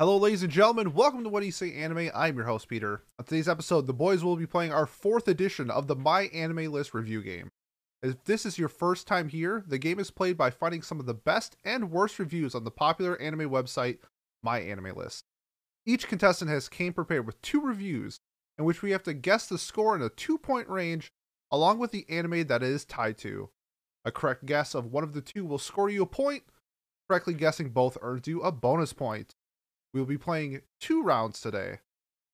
Hello, ladies and gentlemen. Welcome to What Do You Say Anime. I'm your host, Peter. On today's episode, the boys will be playing our fourth edition of the My Anime List review game. If this is your first time here, the game is played by finding some of the best and worst reviews on the popular anime website, My Anime List. Each contestant has came prepared with two reviews, in which we have to guess the score in a two-point range, along with the anime that it is tied to. A correct guess of one of the two will score you a point. Correctly guessing both earns you a bonus point. We will be playing two rounds today.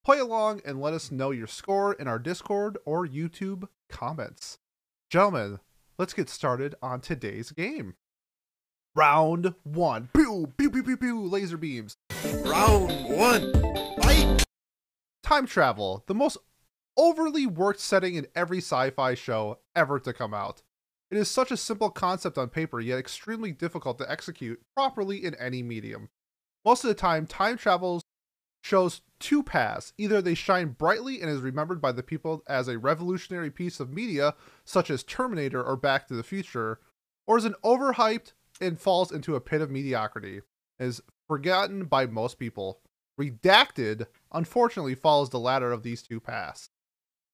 Play along and let us know your score in our Discord or YouTube comments. Gentlemen, let's get started on today's game. Round one. Pew, pew, pew, pew, pew, laser beams. Round one, fight! Time travel, the most overly worked setting in every sci fi show ever to come out. It is such a simple concept on paper, yet extremely difficult to execute properly in any medium. Most of the time, time travels shows two paths. Either they shine brightly and is remembered by the people as a revolutionary piece of media, such as Terminator or Back to the Future, or is an overhyped and falls into a pit of mediocrity, is forgotten by most people. Redacted, unfortunately, follows the latter of these two paths.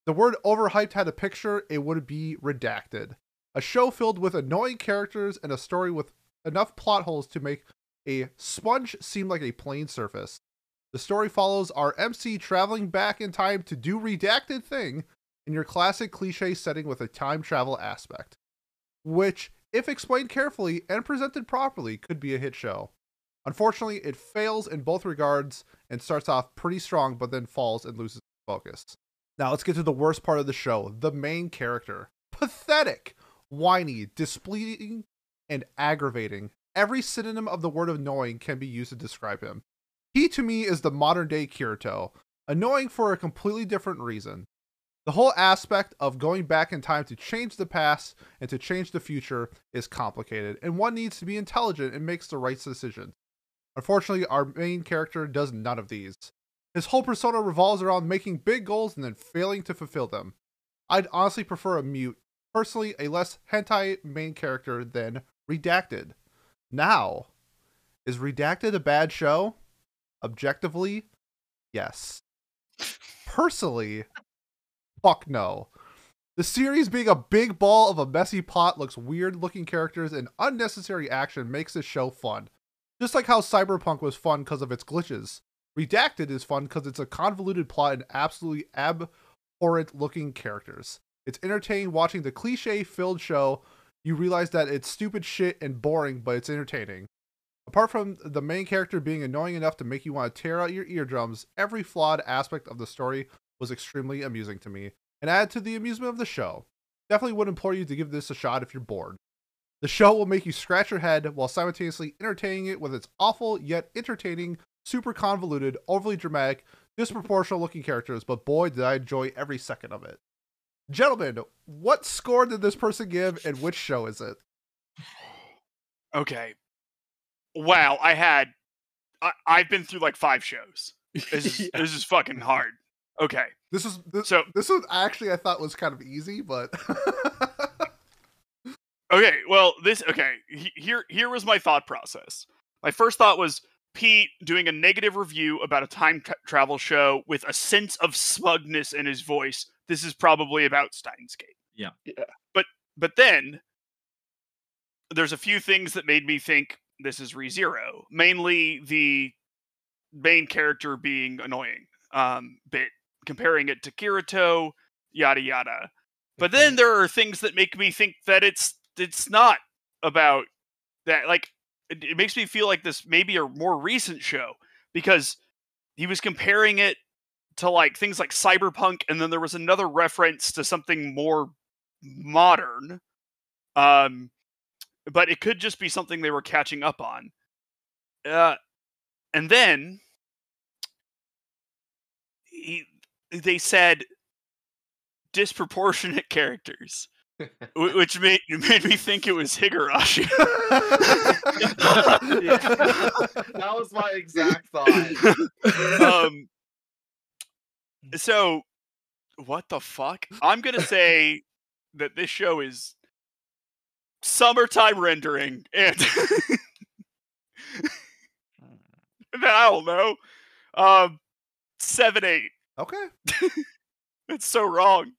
The word overhyped had a picture, it would be redacted. A show filled with annoying characters and a story with enough plot holes to make a sponge seemed like a plain surface. The story follows our MC traveling back in time to do redacted thing in your classic cliche setting with a time travel aspect, which, if explained carefully and presented properly, could be a hit show. Unfortunately, it fails in both regards and starts off pretty strong, but then falls and loses focus. Now, let's get to the worst part of the show the main character. Pathetic, whiny, displeasing, and aggravating. Every synonym of the word annoying can be used to describe him. He to me is the modern day Kirito, annoying for a completely different reason. The whole aspect of going back in time to change the past and to change the future is complicated, and one needs to be intelligent and makes the right decision. Unfortunately, our main character does none of these. His whole persona revolves around making big goals and then failing to fulfill them. I'd honestly prefer a mute, personally, a less hentai main character than Redacted. Now, is Redacted a bad show? Objectively, yes. Personally, fuck no. The series being a big ball of a messy pot looks weird looking characters and unnecessary action makes this show fun. Just like how Cyberpunk was fun because of its glitches. Redacted is fun because it's a convoluted plot and absolutely abhorrent looking characters. It's entertaining watching the cliche filled show. You realize that it's stupid shit and boring, but it's entertaining. Apart from the main character being annoying enough to make you want to tear out your eardrums, every flawed aspect of the story was extremely amusing to me and added to the amusement of the show. Definitely would implore you to give this a shot if you're bored. The show will make you scratch your head while simultaneously entertaining it with its awful yet entertaining, super convoluted, overly dramatic, disproportional looking characters, but boy did I enjoy every second of it. Gentlemen, what score did this person give and which show is it? Okay. Wow, I had I, I've been through like five shows. This is Yeah. this is fucking hard. Okay. This is this, So this was actually I thought was kind of easy, but okay, well this okay, he- here here was my thought process. My first thought was Pete doing a negative review about a time tra- travel show with a sense of smugness in his voice. This is probably about Steins Gate. Yeah. Yeah. But but then there's a few things that made me think this is ReZero. Mainly the main character being annoying. Um bit comparing it to Kirito, yada yada. But then there are things that make me think that it's it's not about that like it, makes me feel like this maybe a more recent show because he was comparing it to like things like cyberpunk and then there was another reference to something more modern um but it could just be something they were catching up on. Uh and then he, they said disproportionate characters which made made me think it was Higurashi. that was my exact thought. um, so, what the fuck? I'm gonna say that this show is summertime rendering, and I don't know. Um, seven eight. Okay. It's so wrong.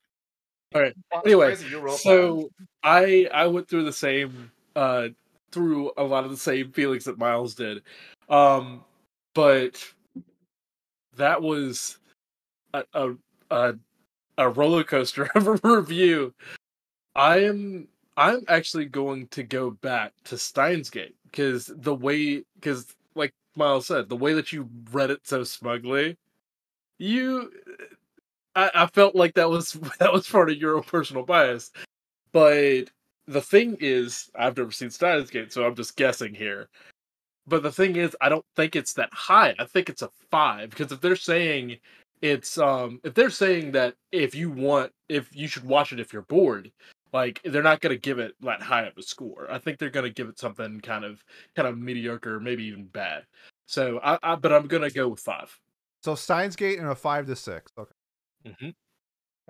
Anyway, crazy you wrote So I I went through the same uh through a lot of the same feelings that Miles did. Um but that was a a a, a roller coaster of a review. I am I'm actually going to go back to Steins Gate because the way because like Miles said, the way that you read it so smugly, you I, I felt like that was that was part of your own personal bias. But the thing is, I've never seen Steins Gate, so I'm just guessing here. But the thing is, I don't think it's that high. I think it's a five because if they're saying it's um if they're saying that if you want if you should watch it if you're bored, like they're not gonna give it that high of a score. I think they're gonna give it something kind of kind of mediocre, maybe even bad. So I, I but I'm gonna go with five. So Steins Gate and a five to six. Okay. Mm-hmm.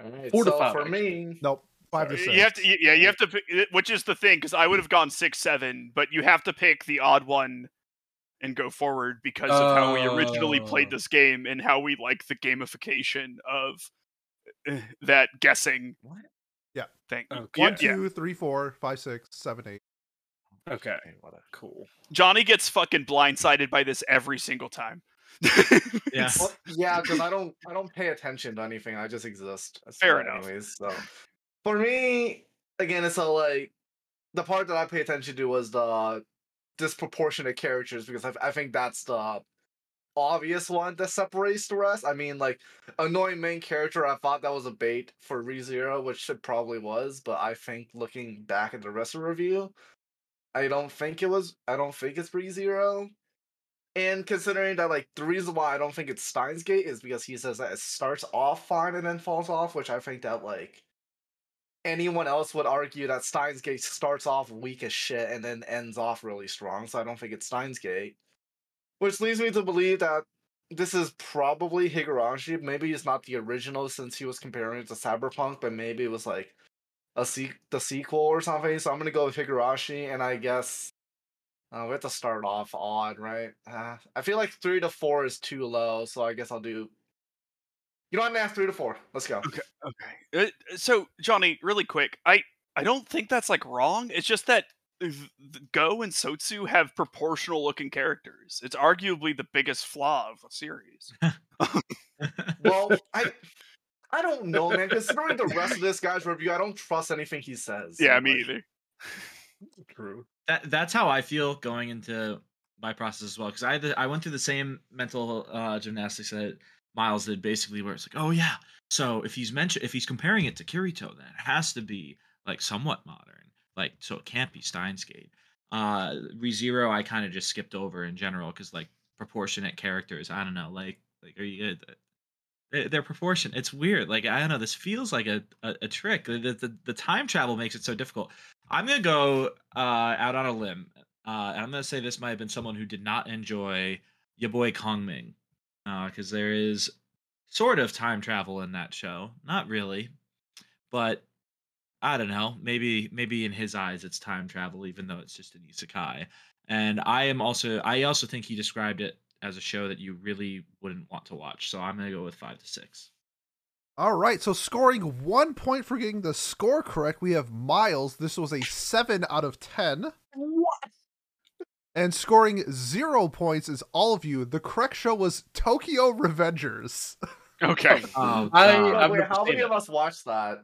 All right, Four to five, for actually. me. Nope. Five to You six. have to, yeah, you have to, pick, which is the thing, because I would have gone six seven, but you have to pick the odd one and go forward because of how we originally played Oh. this game and how we like the gamification of eh, that guessing What? Yeah. thing. Okay. Yeah, One, yeah. two, three, four, five, six, seven, eight. Okay, Okay, whatever. cool. Johnny gets fucking blindsided by this every single time. Yeah. Well, yeah, because I don't I don't pay attention to anything. I just exist. Uh, Fair it enough. Anyways, so for me, again, it's all like the part that I pay attention to was the disproportionate characters because I, I think that's the obvious one that separates the rest. I mean, like annoying main character. I thought that was a bait for ReZero, which it probably was, but I think looking back at the rest of the review, I don't think it was. I don't think it's ReZero. And considering that, like, the reason why I don't think it's Steins Gate is because he says that it starts off fine and then falls off, which I think that, like, anyone else would argue that Steins Gate starts off weak as shit and then ends off really strong. So I don't think it's Steins Gate. Which leads me to believe that this is probably Higurashi. Maybe it's not the original since he was comparing it to Cyberpunk, but maybe it was like a se- the sequel or something. So I'm gonna go with Higurashi, and I guess uh, we have to start off odd, right? Uh, I feel like three to four is too low, so I guess I'll do. You know to Nah, three to four. Let's go. Okay. Okay. Uh, so Johnny, really quick, I I don't think that's like wrong. It's just that th- th- Go and Sotsu have proportional looking characters. It's arguably the biggest flaw of the series. Well, I I don't know, man. Considering the rest of this guy's review, I don't trust anything he says. yeah, so, me like, either. True. That that's how I feel going into my process as well because I I went through the same mental uh, gymnastics that Miles did basically where it's like oh yeah so if he's mentioned if he's comparing it to Kirito then it has to be like somewhat modern like so it can't be Steins Gate uh ReZero I kind of just skipped over in general because like proportionate characters I don't know like like are you uh, they're proportionate it's weird like I don't know this feels like a a, a trick the, the the time travel makes it so difficult I'm gonna go uh, out on a limb, uh, and I'm gonna say this might have been someone who did not enjoy your boy Kongming, because there is sort of time travel in that show. Not really, but I don't know. Maybe maybe in his eyes it's time travel, even though it's just an isekai. And I am also I also think he described it as a show that you really wouldn't want to watch. So I'm gonna go with five to six. All right, so scoring one point for getting the score correct, we have Miles. This was a seven out of ten. What? And scoring zero points is all of you. The correct show was Tokyo Revengers. Okay. Oh, I- God. Oh, I've wait, how many it. of us watched that?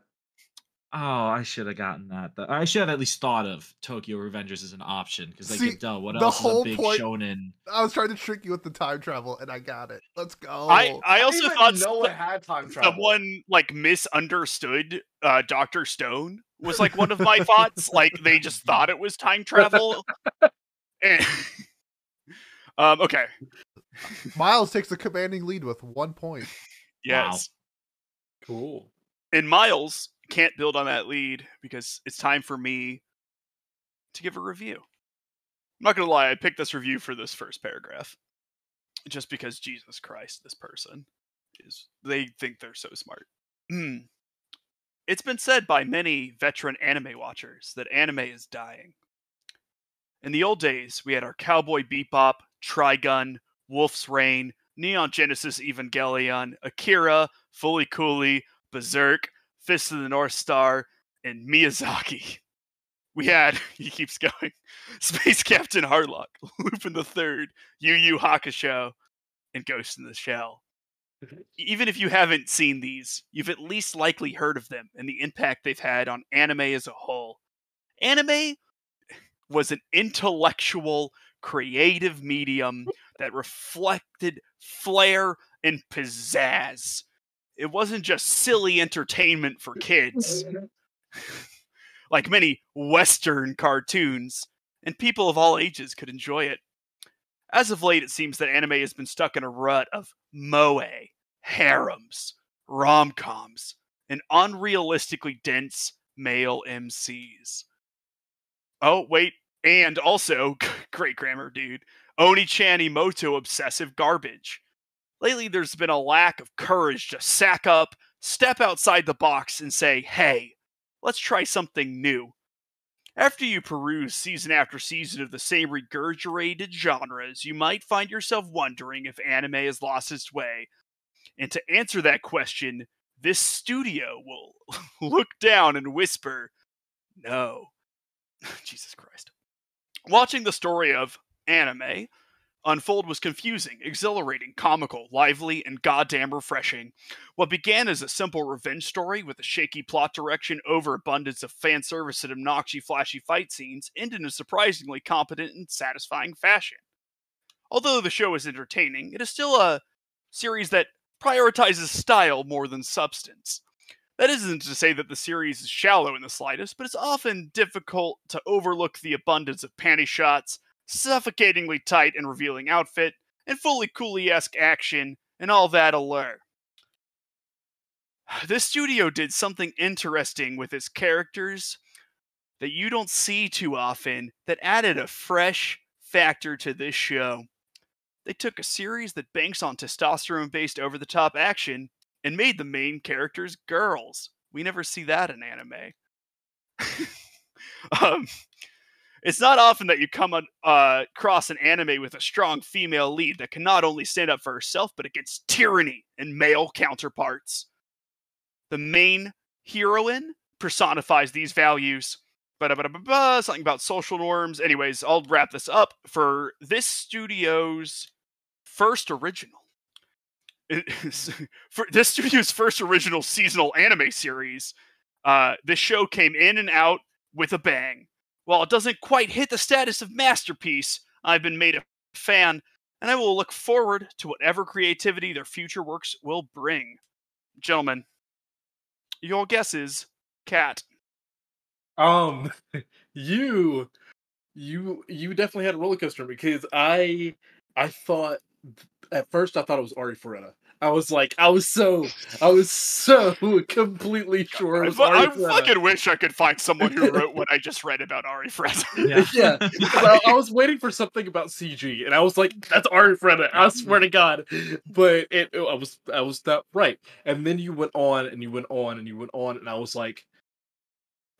Oh, I should have gotten that. I should have at least thought of Tokyo Revengers as an option because like, See, duh, what the else is a big point- shonen? I was trying to trick you with the time travel, and I got it. Let's go. I I I also didn't thought no one had time travel. someone like misunderstood uh, Doctor Stone was like one of my thoughts. Like they just thought it was time travel. And- um. Okay. Miles takes the commanding lead with one point. Yes. Cool. And Miles can't build on that lead because it's time for me to give a review. I'm not gonna lie, I picked this review for this first paragraph. Just because Jesus Christ, this person is they think they're so smart. Hmm. it's been said by many veteran anime watchers that anime is dying. In the old days, we had our cowboy bebop, Trigun, Wolf's Rain, Neon Genesis Evangelion, Akira, Fooly Cooly, Berserk, Fist of the North Star, and Miyazaki. We had, he keeps going, Space Captain Harlock, Lupin the Third, Yu Yu Hakusho, and Ghost in the Shell. Even if you haven't seen these, you've at least likely heard of them and the impact they've had on anime as a whole. Anime was an intellectual, creative medium that reflected flair and pizzazz. It wasn't just silly entertainment for kids, like many Western cartoons, and people of all ages could enjoy it. As of late, it seems that anime has been stuck in a rut of moe, harems, rom coms, and unrealistically dense male MCs. Oh, wait, and also, great grammar, dude, Oni-chan imouto obsessive garbage. Lately, there's been a lack of courage to sack up, step outside the box, and say, hey, let's try something new. After you peruse season after season of the same regurgitated genres, you might find yourself wondering if anime has lost its way. And to answer that question, this studio will look down and whisper, No. Jesus Christ. Watching the story of anime unfold was confusing, exhilarating, comical, lively, and goddamn refreshing. What began as a simple revenge story with a shaky plot direction, overabundance of fan service and obnoxious, flashy fight scenes ended in a surprisingly competent and satisfying fashion. Although the show is entertaining, it is still a series that prioritizes style more than substance. That isn't to say that the series is shallow in the slightest, but it's often difficult to overlook the abundance of panty shots, suffocatingly tight and revealing outfit, and Fooly Cooly esque action, and all that allure. This studio did something interesting with its characters that you don't see too often that added a fresh factor to this show. They took a series that banks on testosterone based over the top action and made the main characters girls. We never see that in anime. um, it's not often that you come uh, across an anime with a strong female lead that can not only stand up for herself, but against tyranny and male counterparts. The main heroine personifies these values. Ba-da-ba-da-ba-ba, something about social norms. Anyways, I'll wrap this up for this studio's first original. For this studio's first original seasonal anime series, uh, this show came in and out with a bang. While it doesn't quite hit the status of masterpiece, I've been made a fan, and I will look forward to whatever creativity their future works will bring. Gentlemen, your guess is cat. Um, you, you, you definitely had a roller coaster because I, I thought at first I thought it was Arifureta. I was like, I was so, I was so completely sure it I, was fu- Ari I fucking wish I could find someone who wrote what I just read about Ari Fred. Yeah. yeah, I, I was waiting for something about CG, and I was like, "That's Arifureta." I swear to God, but it, I was, I was not right. And then you went on, and you went on, and you went on, and I was like,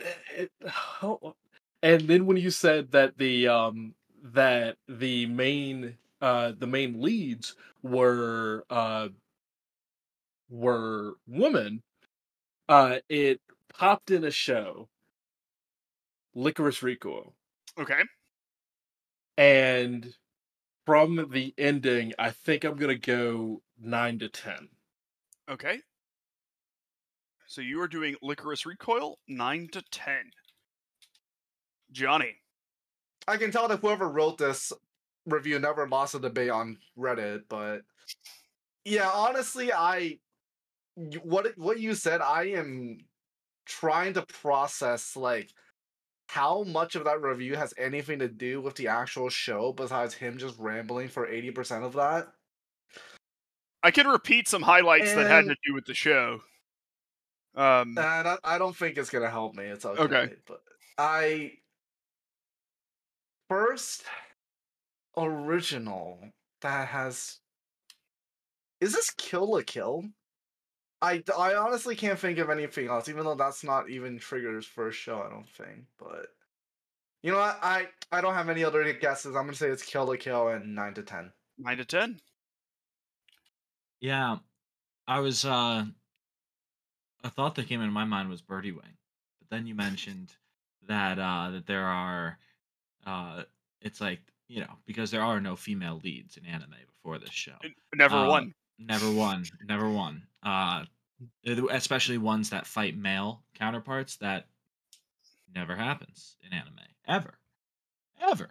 eh, it, how- and then when you said that the um that the main uh the main leads were uh were women, uh, it popped in a show, Lycoris Recoil. okay. And from the ending, I think I'm gonna go nine to ten. Okay. So you are doing Lycoris Recoil 9 to 10. Johnny. I can tell that whoever wrote this review never lost a debate on Reddit, but yeah, honestly, I y- what what you said, I am trying to process like how much of that review has anything to do with the actual show besides him just rambling for 80% of that. I can repeat some highlights that had to do with the show. Um, And I, I don't think it's gonna help me. It's okay. Okay. But I first original that has is this Kill la Kill? I, I honestly can't think of anything else, even though that's not even Trigger's first show, I don't think. But you know what? I I don't have any other guesses. I'm gonna say it's Kill la Kill and nine to ten. Nine to ten. Yeah, I was. uh A thought that came into my mind was Birdie Wing, but then you mentioned that uh that there are, uh it's like you know because there are no female leads in anime before this show. Never Uh, won. Never won. Never won. Uh, especially ones that fight male counterparts. That never happens in anime ever, ever.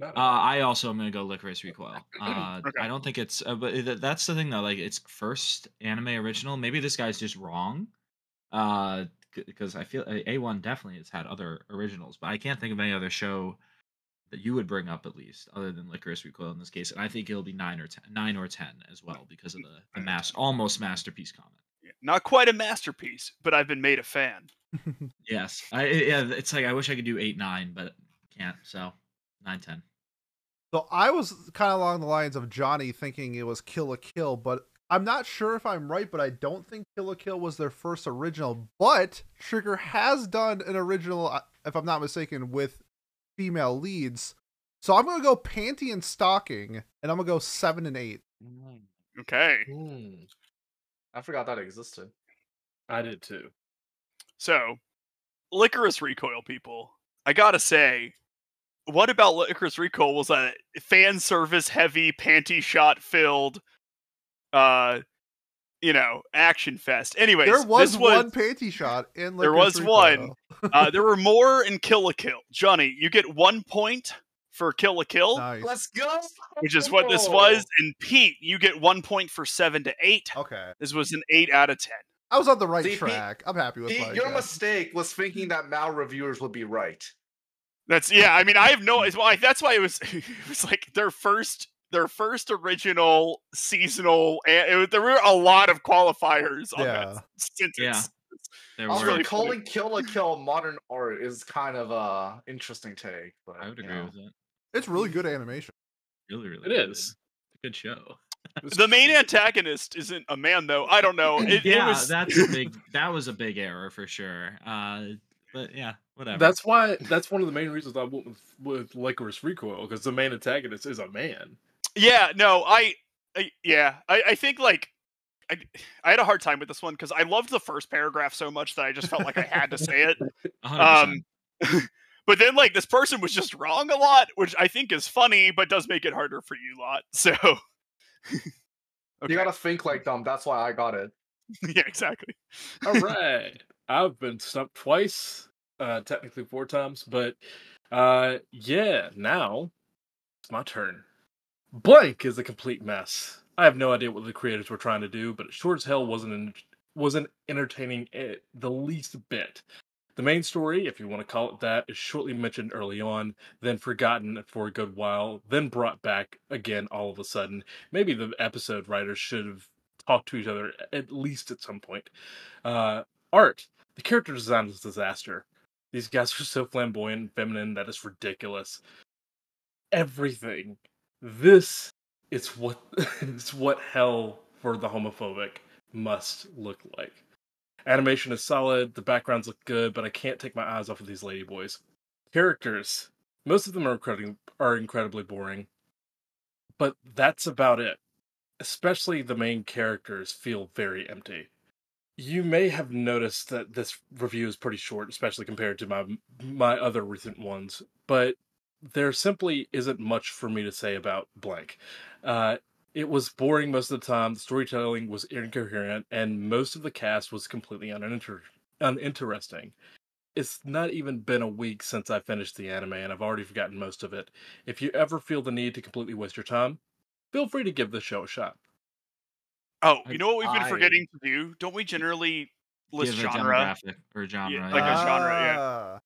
Uh, I also am gonna go Lycoris Recoil. Uh, Okay. I don't think it's, uh, but th- that's the thing though. Like, it's first anime original. Maybe this guy's just wrong. Uh, because I feel A one definitely has had other originals, but I can't think of any other show that you would bring up at least, other than Lycoris Recoil in this case. And I think it'll be nine or ten, nine or ten as well because of the the mass almost masterpiece comment. Not quite a masterpiece, but I've been made a fan. Yes, I yeah. It's like I wish I could do eight nine, but can't. So nine ten. So I was kind of along the lines of Johnny thinking it was Kill la Kill, but I'm not sure if I'm right, but I don't think Kill la Kill was their first original. But Trigger has done an original, uh, if I'm not mistaken, with female leads. So I'm gonna go Panty and Stocking, and I'm gonna go seven and eight. Okay. Hmm. I forgot that existed. I did too. So, Lycoris Recoil people. I gotta say, what about Lycoris Recoil was a fan service heavy, panty shot filled, uh, you know, action fest. Anyways, there was, this was one panty shot in. There was Recoil. one. uh, there were more in Kill la Kill. Johnny, you get one point for Kill la Kill, Nice. Let's go. which is what this was. And Pete, you get one point for seven to eight. Okay, This was an eight out of ten. I was on the right See, Pete- track. I'm happy with Pete, my your guess. mistake was thinking that Mal reviewers would be right. That's yeah. I mean, I have no. It's why that's why it was. It was like their first, their first original seasonal. And it, was- there were a lot of qualifiers on Yeah. that sentence. Yeah. There Also, were. really funny. calling Kill la Kill modern art is kind of a interesting take. But I would agree know. with it. It's really good animation. Really, really. It good. is. Good show. The main antagonist isn't a man, though. I don't know. It, it yeah, was that's a big. That was a big error for sure. Uh, but yeah, whatever. That's why. That's one of the main reasons I went with, with Lycoris Recoil because the main antagonist is a man. Yeah, no, I, I yeah, I, I think like I, I had a hard time with this one because I loved the first paragraph so much that I just felt like I had to say it. 100%. Um, but then like this person was just wrong a lot, which I think is funny, but does make it harder for you lot. So, okay. You gotta think like them. That's why I got it. yeah, exactly. All right. I've been stumped twice, uh, technically four times, but uh, yeah, now it's my turn. Blank is a complete mess. I have no idea what the creators were trying to do, but it sure as hell wasn't wasn't entertaining it the least bit. The main story, if you want to call it that, is shortly mentioned early on, then forgotten for a good while, then brought back again all of a sudden. Maybe the episode writers should have talked to each other at least at some point. Uh, art. The character design is a disaster. These guys are so flamboyant and feminine that it's ridiculous. Everything. This is what is what hell for the homophobic must look like. Animation is solid, the backgrounds look good, but I can't take my eyes off of these ladyboys. Characters. Most of them are incredibly are incredibly boring. But that's about it. Especially the main characters feel very empty you may have noticed that this review is pretty short, especially compared to my my other recent ones. But there simply isn't much for me to say about blank. Uh, it was boring most of the time. The storytelling was incoherent, and most of the cast was completely uninter- uninteresting. It's not even been a week since I finished the anime, and I've already forgotten most of it. If you ever feel the need to completely waste your time, feel free to give this show a shot. Oh, you know what we've been I- forgetting to do? Don't we generally list Give a genre? or genre. like a genre, yeah.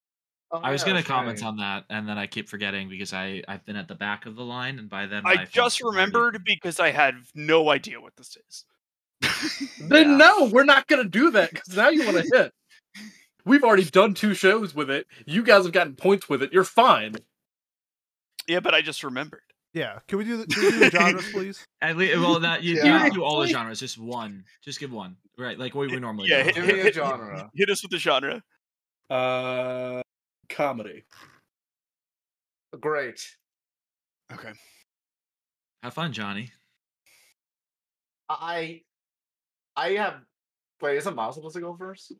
Oh, I was yeah, gonna comment on that, and then I keep forgetting because I I've been at the back of the line, and by then I my just thoughts have remembered because I had no idea what this is. Then Yeah. no, we're not gonna do that because now you want to hit. We've already done two shows with it. You guys have gotten points with it. You're fine. yeah, but I just remembered. yeah. Can we do the, can we do the genres, please? At least, well, that you, you Yeah. don't do all the genres, just one. Just give one, right? Like what we normally Yeah, do. hit, Give hit, a hit- genre. hit us with the genre. Uh, comedy. Great. Okay. Have fun, Johnny. I I have wait, isn't Miles supposed to go first?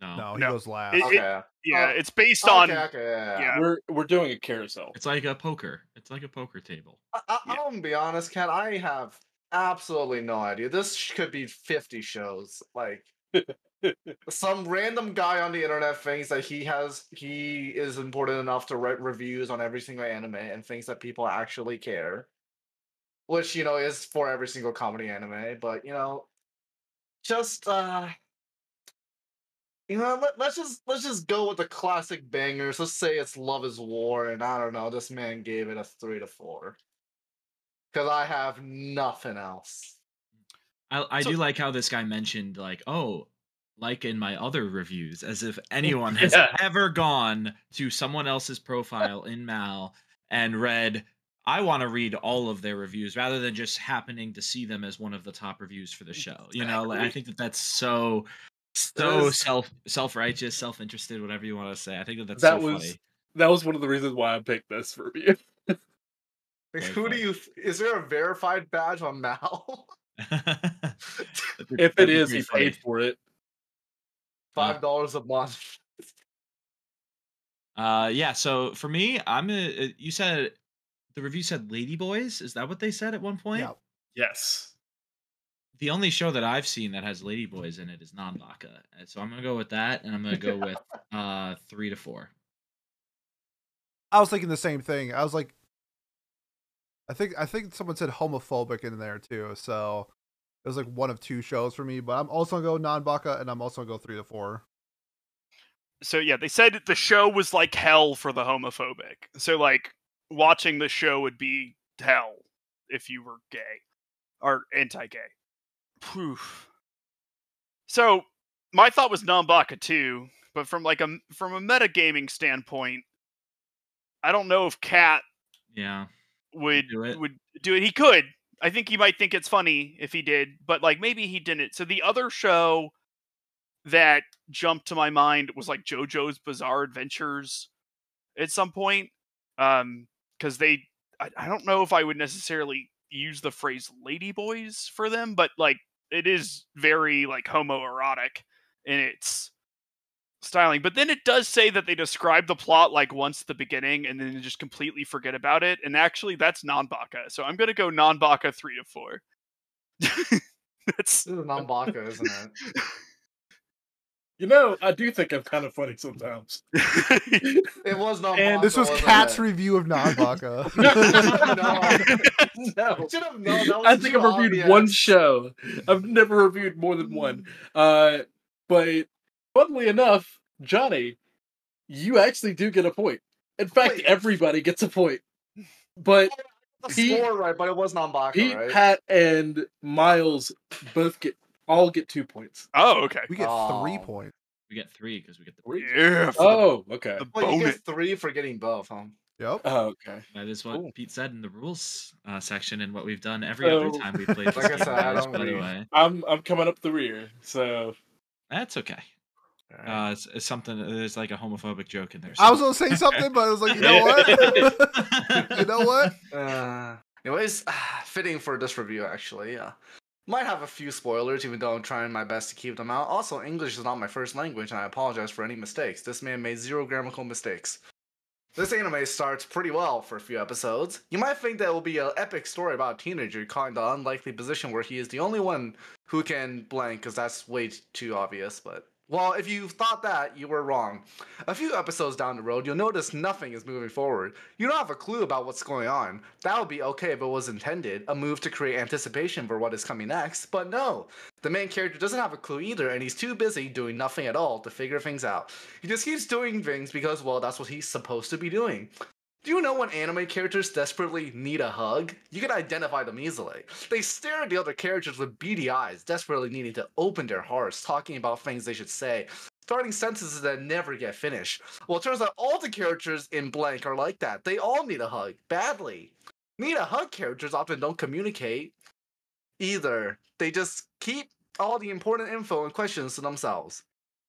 No. No, he No. goes last. It- Okay. Yeah, Oh, it's based okay, on. okay, yeah, yeah. yeah. We're we're doing a carousel. It's like a poker. It's like a poker table. I, I, Yeah. I'm gonna be honest, Ken. I have absolutely no idea. This could be 50 shows. Like some random guy on the internet thinks that he has he is important enough to write reviews on every single anime and thinks that people actually care. Which you know is for every single comedy anime, but you know, just uh you know, let, let's just let's just go with the classic bangers. Let's say it's Love is War, and I don't know, this man gave it a three to four. Cause I have nothing else. I, I So- do like how this guy mentioned like, oh, like in my other reviews, as if anyone has Yeah. ever gone to someone else's profile in Mal and read, I want to read all of their reviews rather than just happening to see them as one of the top reviews for the mm, show. You know, like, I think that that's so so is- self self righteous, self interested, whatever you want to say. I think that that's That so was that was one of the reasons why I picked this review. Like, Very who do you? Is there a verified badge on Mal? If it is, he paid for it. Five dollars a month. Uh, yeah. So for me, I'm a. You said the review said Ladyboys. Is that what they said at one point? Yeah. Yes. The only show that I've seen that has Ladyboys in it is Nanbaka. Uh, So I'm gonna go with that, and I'm gonna go with uh three to four. I was thinking the same thing. I was like, I think I think someone said homophobic in there too. So it was like one of two shows for me. But I'm also gonna go Nanbaka, and I'm also gonna go three to four. so yeah, they said the show was like hell for the homophobic. So like watching the show would be hell if you were gay or anti-gay. Phew. So my thought was Nanbaka too, but from like a from a metagaming standpoint, I don't know if Cat Yeah. would do it. would do it. He could. I think he might think it's funny if he did, but like maybe he didn't. So the other show that jumped to my mind was like JoJo's Bizarre Adventures at some point. Um cuz they I, I don't know if I would necessarily use the phrase ladyboys for them, but like it is very like homoerotic in its styling. But then it does say that they describe the plot like once at the beginning and then just completely forget about it. And actually, that's Nanbaka. So I'm gonna go Nanbaka three to four. that's This is Nanbaka, isn't it? You know, I do think I'm kind of funny sometimes. It was Nanbaka. And This was wasn't Cat's it? review of Nanbaka. no. no. Should have known. That was I think I've reviewed obvious. one show. I've never reviewed more than one. Uh, but funnily enough, Johnny, you actually do get a point. In fact, Wait. everybody gets a point. But The Pete- score right, but it was Nanbaka, Pete, right? Pat, and Miles both get all get two points. oh, okay. We get three points. We get three because we get the. Yeah. for Oh, okay. the, the Well, you bonus. get three for getting both, huh? Yep. Oh, okay. That is what Cool. Pete said in the rules uh, section, and what we've done every other time we played this Like I game. said, I don't by the way, I'm I'm coming up the rear. So that's okay. Uh, it's, it's something. There's like a homophobic joke in there. I was gonna say something, but I was like, you know what? you know what? Uh, anyways, fitting for this review, actually. Yeah. Might have a few spoilers, even though I'm trying my best to keep them out. Also, English is not my first language, and I apologize for any mistakes. This man made zero grammatical mistakes. This anime starts pretty well for a few episodes. You might think that it will be an epic story about a teenager caught in the unlikely position where he is the only one who can blank, because that's way too obvious, but. Well, if you thought that, you were wrong. A few episodes down the road, you'll notice nothing is moving forward. You don't have a clue about what's going on. That would be okay if it was intended, a move to create anticipation for what is coming next, but no. The main character doesn't have a clue either, and he's too busy doing nothing at all to figure things out. He just keeps doing things because, well, that's what he's supposed to be doing. Do you know when anime characters desperately need a hug? You can identify them easily. They stare at the other characters with beady eyes, desperately needing to open their hearts, talking about things they should say, starting sentences that never get finished. Well, it turns out all the characters in Blank are like that. They all need a hug, badly. Need a hug characters often don't communicate either. They just keep all the important info and questions to themselves.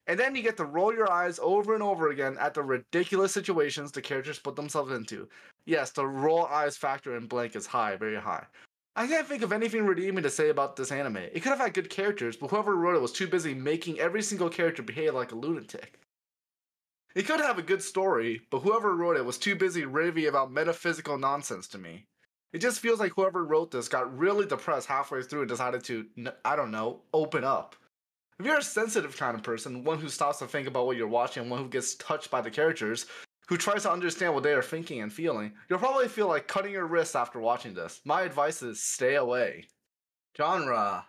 And then you get to roll your eyes over and over again at the ridiculous situations the characters put themselves into. Yes, the roll eyes factor in blank is high, very high. I can't think of anything redeeming to say about this anime. It could have had good characters, but whoever wrote it was too busy making every single character behave like a lunatic. It could have a good story, but whoever wrote it was too busy raving about metaphysical nonsense to me. It just feels like whoever wrote this got really depressed halfway through and decided to, I don't know, open up. If you're a sensitive kind of person, one who stops to think about what you're watching, and one who gets touched by the characters, who tries to understand what they are thinking and feeling, you'll probably feel like cutting your wrists after watching this. My advice is stay away. Genre.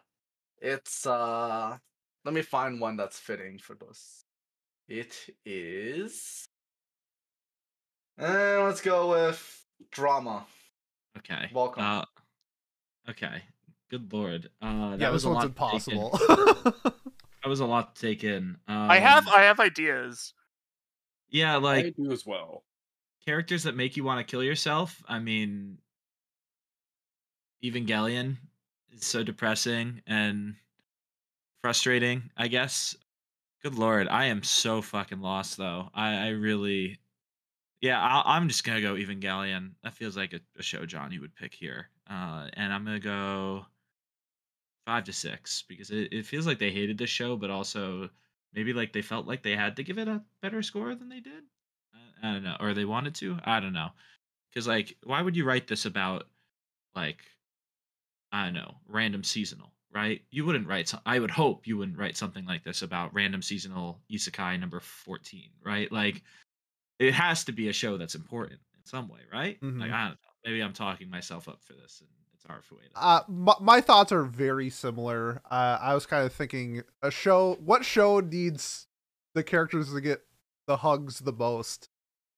It's uh let me find one that's fitting for this. It is and let's go with drama. Okay. Welcome. Uh, okay. Good lord. Uh, that yeah, was this a one's lot to take in. impossible. That was a lot to take in. Um, I have I have ideas. Yeah, like I do as well. characters that make you want to kill yourself. I mean, Evangelion is so depressing and frustrating. I guess. Good lord, I am so fucking lost though. I, I really, yeah, i I'm just gonna go Evangelion. That feels like a, a show Johnny would pick here, uh, and I'm gonna go five to six because it, it feels like they hated the show, but also maybe like they felt like they had to give it a better score than they did. I, I don't know, or they wanted to. I don't know, because like, why would you write this about like, I don't know, random seasonal, right? You wouldn't write. Some, I would hope you wouldn't write something like this about random seasonal isekai number fourteen, right? Like, it has to be a show that's important in some way, right? Like, Mhm. I don't know. Maybe I'm talking myself up for this, and it's hard for way to. uh, my, my thoughts are very similar. Uh, I was kind of thinking a show. What show needs the characters to get the hugs the most?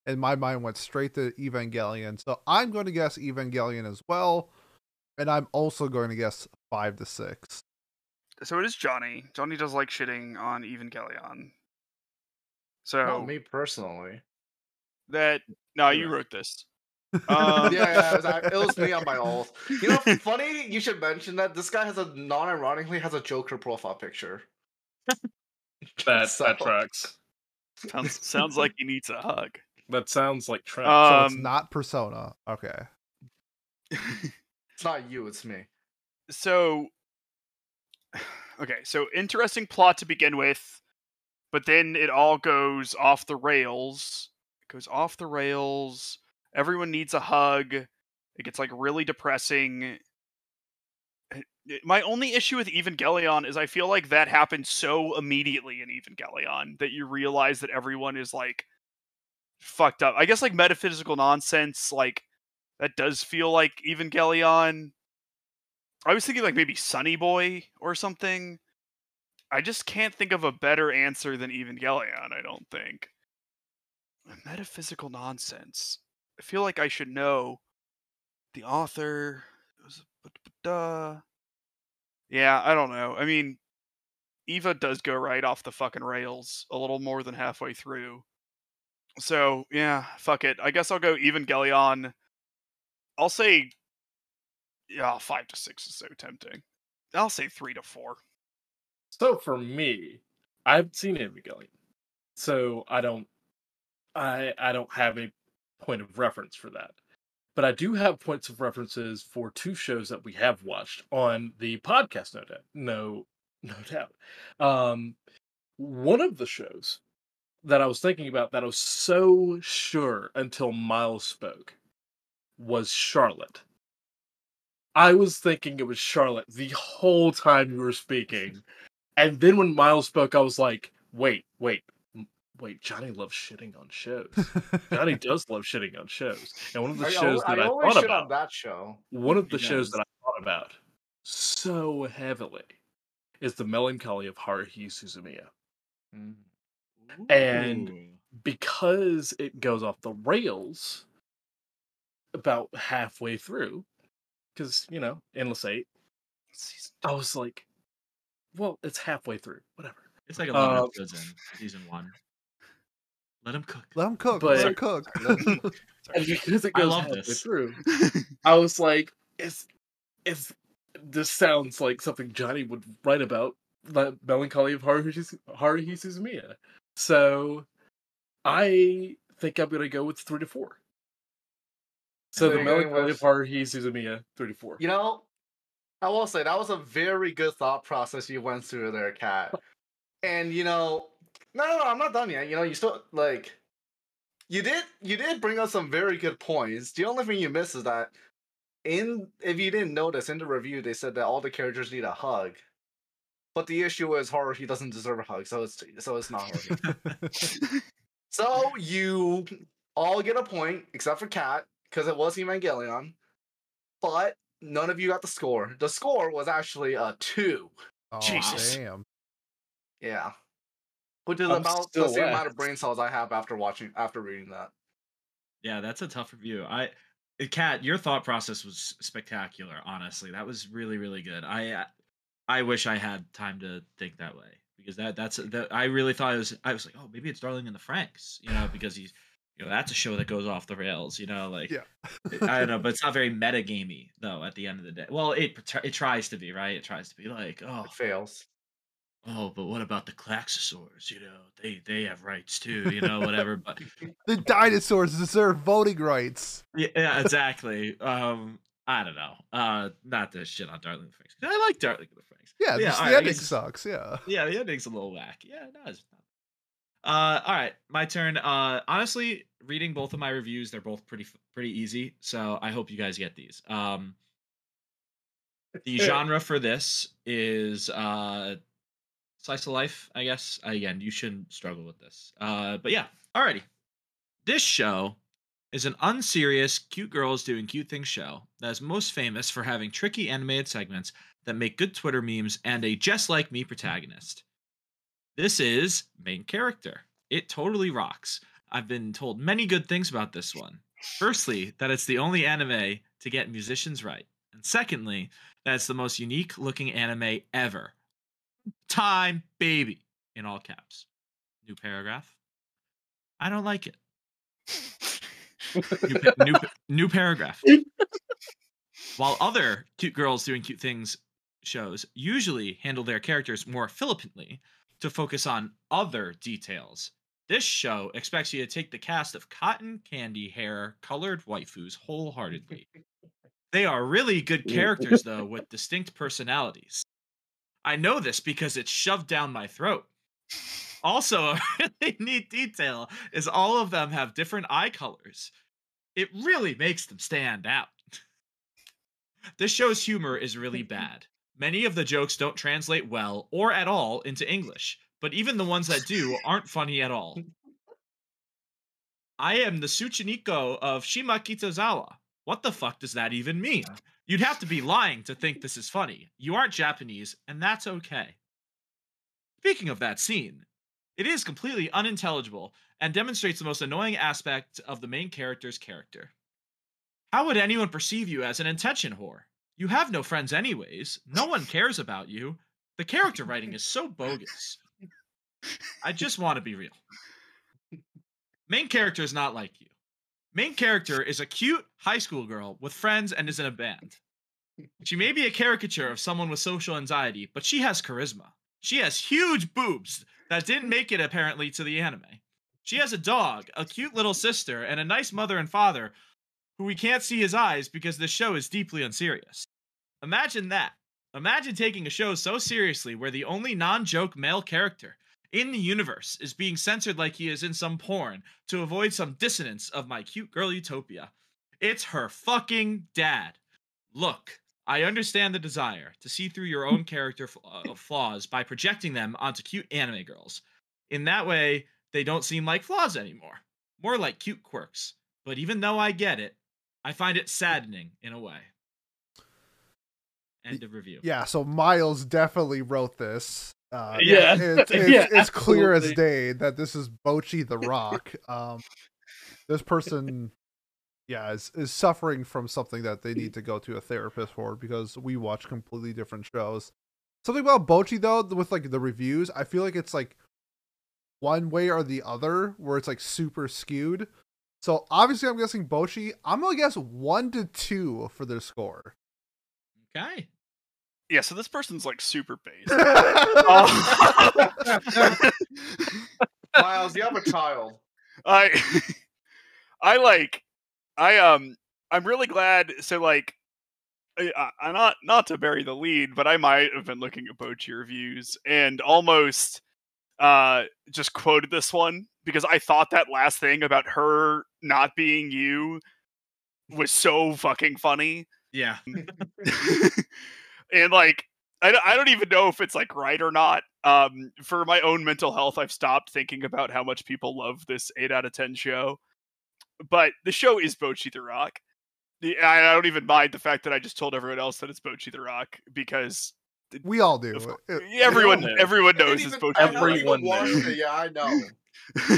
And my mind went straight to Evangelion. So I'm going to guess Evangelion as well. And I'm also going to guess five to six. So it is Johnny. Johnny does like shitting on Evangelion. So Not me personally. that no, you wrote this. Um, yeah, yeah, it was, it was me on my oath. You know, funny you should mention that this guy has a non-ironically has a Joker profile picture. That So- that tracks. Sounds sounds like he needs a hug. That sounds like tracks. So it's Um, not Persona. Okay. It's not you, it's me. so okay, so interesting plot to begin with, but then it all goes off the rails. It goes off the rails. Everyone needs a hug. It gets like really depressing. My only issue with Evangelion is I feel like that happens so immediately in Evangelion that you realize that everyone is like fucked up. I guess like metaphysical nonsense, like that does feel like Evangelion. I was thinking like maybe Sonny Boy or something. I just can't think of a better answer than Evangelion, I don't think. Metaphysical nonsense. I feel like I should know the author. Was duh. Yeah, I don't know. I mean, Eva does go right off the fucking rails a little more than halfway through. So, yeah, fuck it. I guess I'll go Evangelion. I'll say yeah, five to six is so tempting. I'll say three to four. So for me, I've seen Evangelion, so I don't, I I don't have a point of reference for that. But I do have points of references for two shows that we have watched on the podcast. No doubt, no, no doubt. Um, one of the shows that I was thinking about that I was so sure until Miles spoke was Charlotte. I was thinking it was Charlotte the whole time you were speaking. And then when Miles spoke, I was like, wait, wait, wait, Johnny loves shitting on shows. Johnny does love shitting on shows. And one of the I, shows I, that I, only thought about, on that show. one of the He shows that I thought about so heavily is the melancholy of Haruhi Suzumiya. And because it goes off the rails about halfway through, because, you know, Endless Eight, I was like, well, it's halfway through. Whatever. it's like a lot uh, of episodes in season one. Let him cook. Let him cook. But- Let him cook. And because it I love this. through, I was like, "Is is this sounds like something Johnny would write about the melancholy of Haruhi Haruhi Suzumiya?" So, I think I'm gonna go with three to four. So So the melancholy with- of Haruhi Suzumiya, three to four. You know, I will say that was a very good thought process you went through there, Cat. And you know, no, no, no, I'm not done yet. You know, you still like, you did, you did bring up some very good points. The only thing you missed is that in, if you didn't notice, in the review they said that all the characters need a hug. But the issue is Haruhi doesn't deserve a hug, so it's so it's not Haruhi. so you all get a point except for Cat because it was Evangelion, but none of you got the score. The score was actually a two. Oh, Jesus. damn. Yeah. Which is I'm about the same amount of brain cells I have after watching after reading that. Yeah, that's a tough review. I, uh, Kat, your thought process was spectacular. Honestly, that was really, really good. I, uh, I wish I had time to think that way because that that's that. I really thought it was. I was like, oh, maybe it's Darling in the Franxx, you know, because he's, you know, that's a show that goes off the rails, you know, like Yeah. I don't know, but it's not very metagamey though. At the end of the day, well, it it tries to be, right? It tries to be like, oh, It fails. Oh, but what about the Klaxosaurs? You know, they they have rights too, you know, whatever. But The dinosaurs deserve voting rights. yeah, yeah, exactly. Um, I don't know. Uh, not to shit on Darling in the Franxx. I like Darling the Franxx. Yeah, Yeah, the right, ending sucks. Yeah. Yeah, the ending's a little whack. Yeah, no, it's not. Uh, all right, my turn. Uh, honestly, reading both of my reviews, they're both pretty pretty easy. So I hope you guys get these. Um, the genre for this is uh, slice of life, I guess. Again, you shouldn't struggle with this. Uh, but yeah, alrighty. This show is an unserious, cute girls doing cute things show that is most famous for having tricky animated segments that make good Twitter memes and a just like me protagonist. This is main character. It totally rocks. I've been told many good things about this one. Firstly, that it's the only anime to get musicians right. And secondly, that it's the most unique looking anime ever. Time baby in all caps. New paragraph. I don't like it. New, new, new paragraph. While other cute girls doing cute things shows usually handle their characters more flippantly to focus on other details, this show expects you to take the cast of cotton candy hair colored waifus wholeheartedly. They are really good characters, though, with distinct personalities. I know this because it's shoved down my throat. Also, a really neat detail is all of them have different eye colors. It really makes them stand out. This show's humor is really mm-hmm. bad. Many of the jokes don't translate well or at all into English, but even the ones that do aren't funny at all. I am the Tsuchinoko of Shimokitazawa. What the fuck does that even mean? You'd have to be lying to think this is funny. You aren't Japanese, and that's okay. Speaking of that scene, it is completely unintelligible and demonstrates the most annoying aspect of the main character's character. How would anyone perceive you as an intention whore? You have no friends, anyways. No one cares about you. The character writing is so bogus. I just want to be real. Main character is not like you. Main character is a cute high school girl with friends and is in a band. She may be a caricature of someone with social anxiety, but she has charisma. She has huge boobs that didn't make it apparently to the anime. She has a dog, a cute little sister, and a nice mother and father who we can't see his eyes because the show is deeply unserious. Imagine that. Imagine taking a show so seriously where the only non joke male character in the universe is being censored like he is in some porn to avoid some dissonance of my cute girl utopia. It's her fucking dad. Look, I understand the desire to see through your own character uh, flaws by projecting them onto cute anime girls. In that way, they don't seem like flaws anymore, more like cute quirks. But even though I get it, I find it saddening in a way. End of review. Yeah, so Miles definitely wrote this. Uh, Yeah. it's, it's, Yeah, it's clear as day that this is Bocchi the Rock. Um, this person, yeah, is, is suffering from something that they need to go to a therapist for because we watch completely different shows. Something about Bocchi though, with like the reviews, I feel like it's like one way or the other, where it's like super skewed. So obviously, I'm guessing Bocchi. I'm gonna guess one to two for their score. Okay. Yeah, so this person's like super based. Miles, you have a child. I I like I um I'm really glad so like I, I, not not to bury the lead, but I might have been looking at Bocchi reviews and almost uh just quoted this one because I thought that last thing about her not being you was so fucking funny. Yeah. And like I, I don't even know if it's like right or not. Um, for my own mental health, I've stopped thinking about how much people love this eight out of ten show. But the show is Bocchi the Rock. The, I I don't even mind the fact that I just told everyone else that it's Bocchi the Rock because We all do. Of course. It- everyone know. everyone knows it's even- Bocchi the Rock. Everyone knows. Yeah, I know.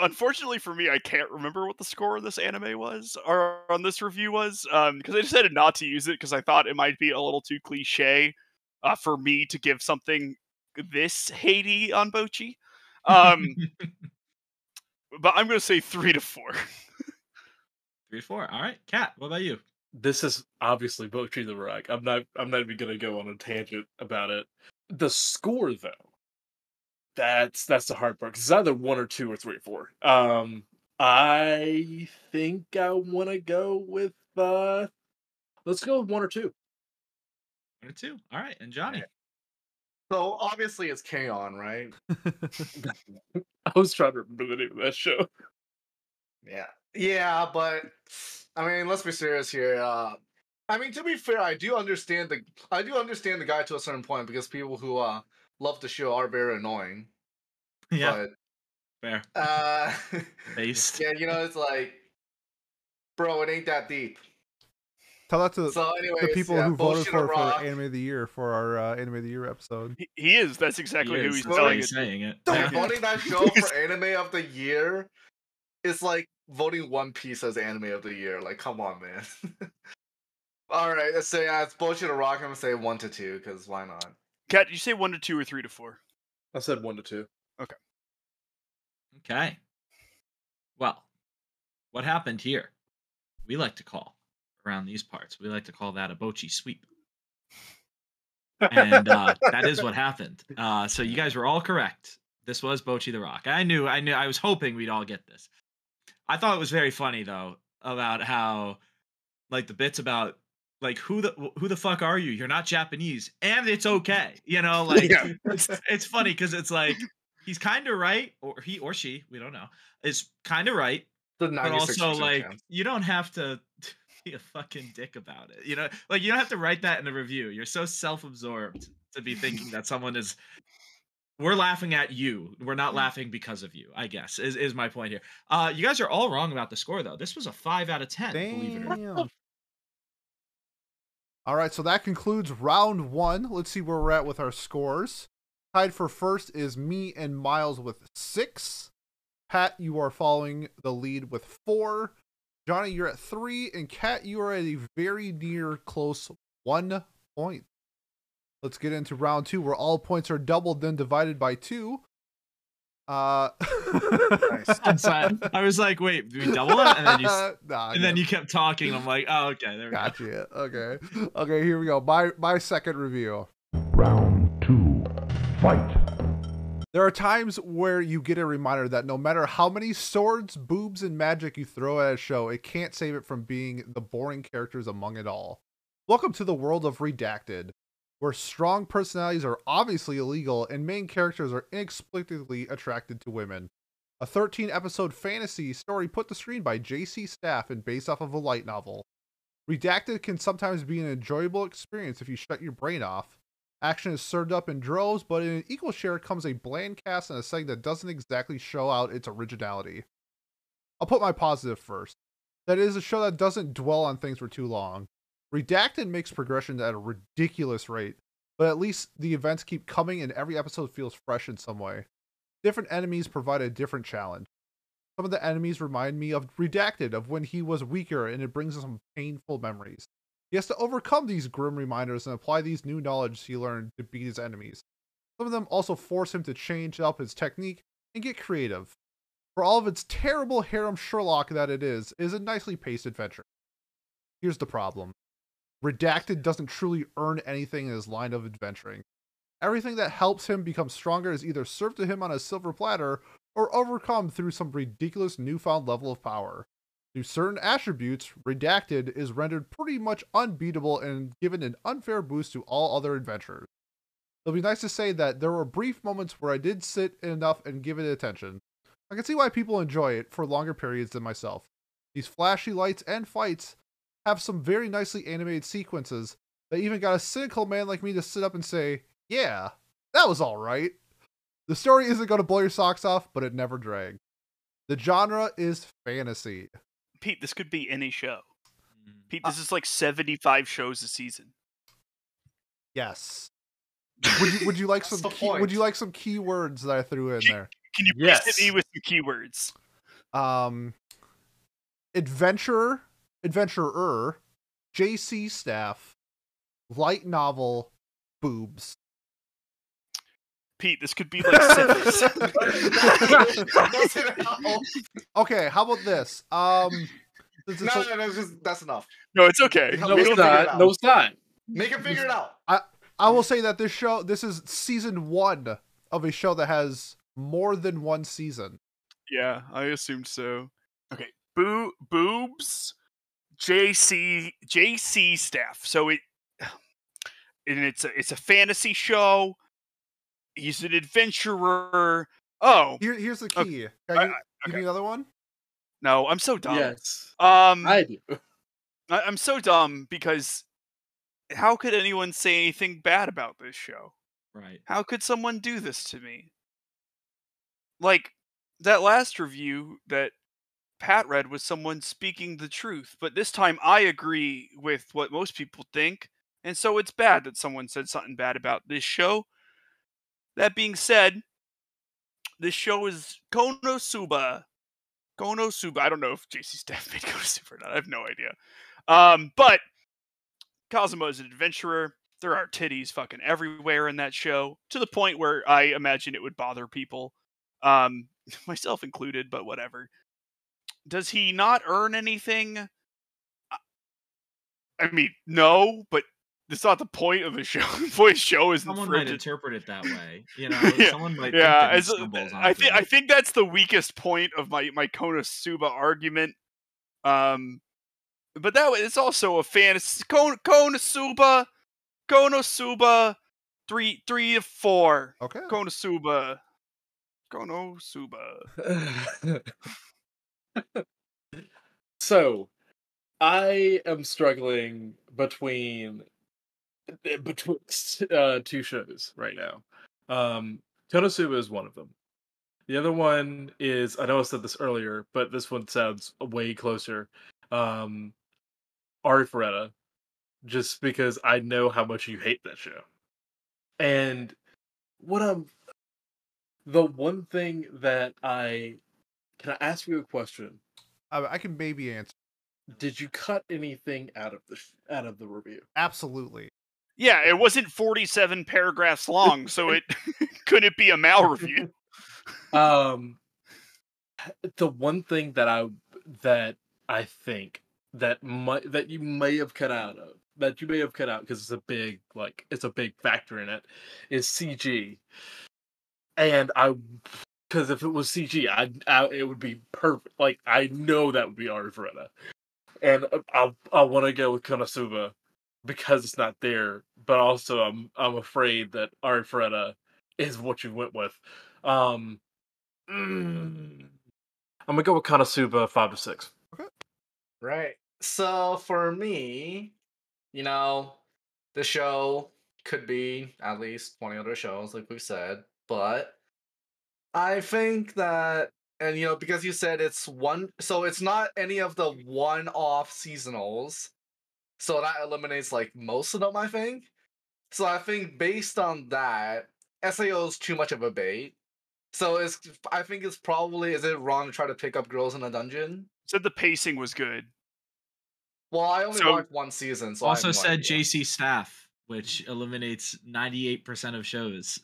Unfortunately for me, I can't remember what the score of this anime was or on this review was because I decided not to use it because I thought it might be a little too cliche uh, for me to give something this Haiti on Bocchi. Um, but I'm going to say three to four. Three to four. All right. Kat, what about you? this is obviously Bocchi the Rock. I'm not I'm not even gonna go on a tangent about it. The score though, that's that's the hard part. 'cause it's either one or two or three or four. Um I think I wanna go with uh let's go with one or two. One or two. All right. And Johnny. So obviously it's K-On, right? I was trying to remember the name of that show. Yeah. Yeah, but I mean, let's be serious here. Uh I mean, to be fair, I do understand the I do understand the guy to a certain point because people who uh love the show are very annoying. Yeah. Fair. But uh Based. yeah, you know, it's like bro, it ain't that deep. Tell that to So anyways, the people yeah, who voted for, for Anime of the Year for our uh, Anime of the Year episode. He, he is. That's exactly He who is. he's That's telling why it. he's saying it. So Yeah. voting that show for anime of the year is like voting One Piece as anime of the year. Like, come on, man. All right, let's say uh, it's bullshit or rock. I'm gonna say one to two because why not? Kat, did you say one to two or three to four? I said one to two. Okay. Okay. Well, what happened here? We like to call around these parts. We like to call that a Bocchi sweep. and uh, that is what happened. Uh, so you guys were all correct. This was Bocchi the Rock. I knew, I knew, I was hoping we'd all get this. I thought it was very funny though about how, like the bits about like who the who the fuck are you? You're not Japanese, and it's okay. You know, like Yeah. it's it's funny because it's like he's kind of right, or he or she, we don't know, is kind of right, but also like chance. you don't have to be a fucking dick about it. You know, like you don't have to write that in a review. You're so self-absorbed to be thinking that someone is. We're laughing at you. We're not laughing because of you. I guess is is my point here. Uh, you guys are all wrong about the score though. This was a five out of ten. Believe it or not. All right, so that concludes round one. Let's see where we're at with our scores. Tied for first is me and Miles with six. Pat, you are following the lead with four. Johnny, you're at three, and Kat, you are at a very near close one point. Let's get into round two, where all points are doubled, then divided by two. Uh, I'm sorry. I was like, wait, do we double it? And then you Nah, and then you kept talking. I'm like, oh, okay, there we go. Gotcha. Okay. Okay, here we go. My my second review. Round two. Fight. There are times where you get a reminder that no matter how many swords, boobs, and magic you throw at a show, it can't save it from being the boring characters among it all. Welcome to the world of Redacted, where strong personalities are obviously illegal and main characters are inexplicably attracted to women. A 13 episode fantasy story put to screen by JC Staff and based off of a light novel. Redacted can sometimes be an enjoyable experience if you shut your brain off. Action is served up in droves, but in an equal share comes a bland cast and a setting that doesn't exactly show out its originality. I'll put my positive first. That is a show that doesn't dwell on things for too long. Redacted makes progression at a ridiculous rate, but at least the events keep coming and every episode feels fresh in some way. Different enemies provide a different challenge. Some of the enemies remind me of Redacted, of when he was weaker, and it brings some painful memories. He has to overcome these grim reminders and apply these new knowledge he learned to beat his enemies. Some of them also force him to change up his technique and get creative. For all of its terrible harem Sherlock that it is, it is a nicely paced adventure. Here's the problem. Redacted doesn't truly earn anything in his line of adventuring. Everything that helps him become stronger is either served to him on a silver platter or overcome through some ridiculous newfound level of power. Through certain attributes, Redacted is rendered pretty much unbeatable and given an unfair boost to all other adventurers. It'll be nice to say that there were brief moments where I did sit enough and give it attention. I can see why people enjoy it for longer periods than myself. These flashy lights and fights have some very nicely animated sequences that even got a cynical man like me to sit up and say, Yeah, that was alright. The story isn't going to blow your socks off, but it never dragged. The genre is fantasy. Pete, this could be any show. Mm. Pete, this is like 75 shows a season. Yes. Would you, would you like some the key, would you like some keywords that I threw in Gee- there? Can you please Yes. hit me with some keywords? Um adventurer, adventurer, JC staff, light novel, boobs. Pete, this could be like six. Okay, how about this? Um since it's no, a- no, no, just, that's enough. no, it's okay. No, No, it's don't it No, it's not. Make him figure it out. I I will say that this show this is season 1 of a show that has more than one season. Yeah, I assumed so. Okay, boo boobs, JC JC staff. So it and it's a it's a fantasy show. He's an adventurer. Oh Here here's the Okay, key. I- Can you, okay. give me another one? no, I'm so dumb. Yes, Um, I do. I, I'm so dumb because how could anyone say anything bad about this show? Right. How could someone do this to me? Like that last review that Pat read was someone speaking the truth, but this time I agree with what most people think, and so it's bad that someone said something bad about this show. That being said, this show is Konosuba. Konosuba. I don't know if JC Staff made Konosuba or not. I have no idea. Um, but Kazuma is an adventurer. There are titties fucking everywhere in that show, to the point where I imagine it would bother people, um, myself included. But whatever. Does he not earn anything? I- I mean, no, but it's not the point of the show. the point of the show isn't Someone for might to interpret it that way. You know, Yeah, someone might yeah, think that he I think I think that's the weakest point of my my Konosuba argument. Um, but that wa- it's also a fantasy Kon- Konosuba, Konosuba, three three to four. Okay. Konosuba, Konosuba. so, I am struggling between eh, between uh, two shows right now. Um, Konosuba is one of them. The other one is I know I said this earlier, but this one sounds way closer. Um, Arifureta, just because I know how much you hate that show, and what I'm the one thing that I can I ask you a question? I, I can maybe answer. Did you cut anything out of the sh- out of the review? Absolutely. Yeah, it wasn't forty seven paragraphs long, so it couldn't be a Mal review. Um, the one thing that I that I think that might that you may have cut out of that you may have cut out because it's a big like it's a big factor in it is CG, and I because if it was CG, I, I it would be perfect. Like I know that would be Arifureta, and uh, I I want to go with Konosuba because it's not there, but also I'm I'm afraid that Arifureta is what you went with. Um, mm, I'm gonna go with Konosuba five to six. Okay. Right. So for me, you know, the show could be at least 20 other shows, like we've said, but I think that, and you know, because you said it's one, so it's not any of the one off seasonals. So that eliminates like most of them, I think. So I think based on that, SAO is too much of a bait. So it's, I think it's probably, is it wrong to try to pick up girls in a dungeon? Said the pacing was good. Well, I only So- watched one season, so I also have no said idea. JC Staff, which eliminates 98% of shows.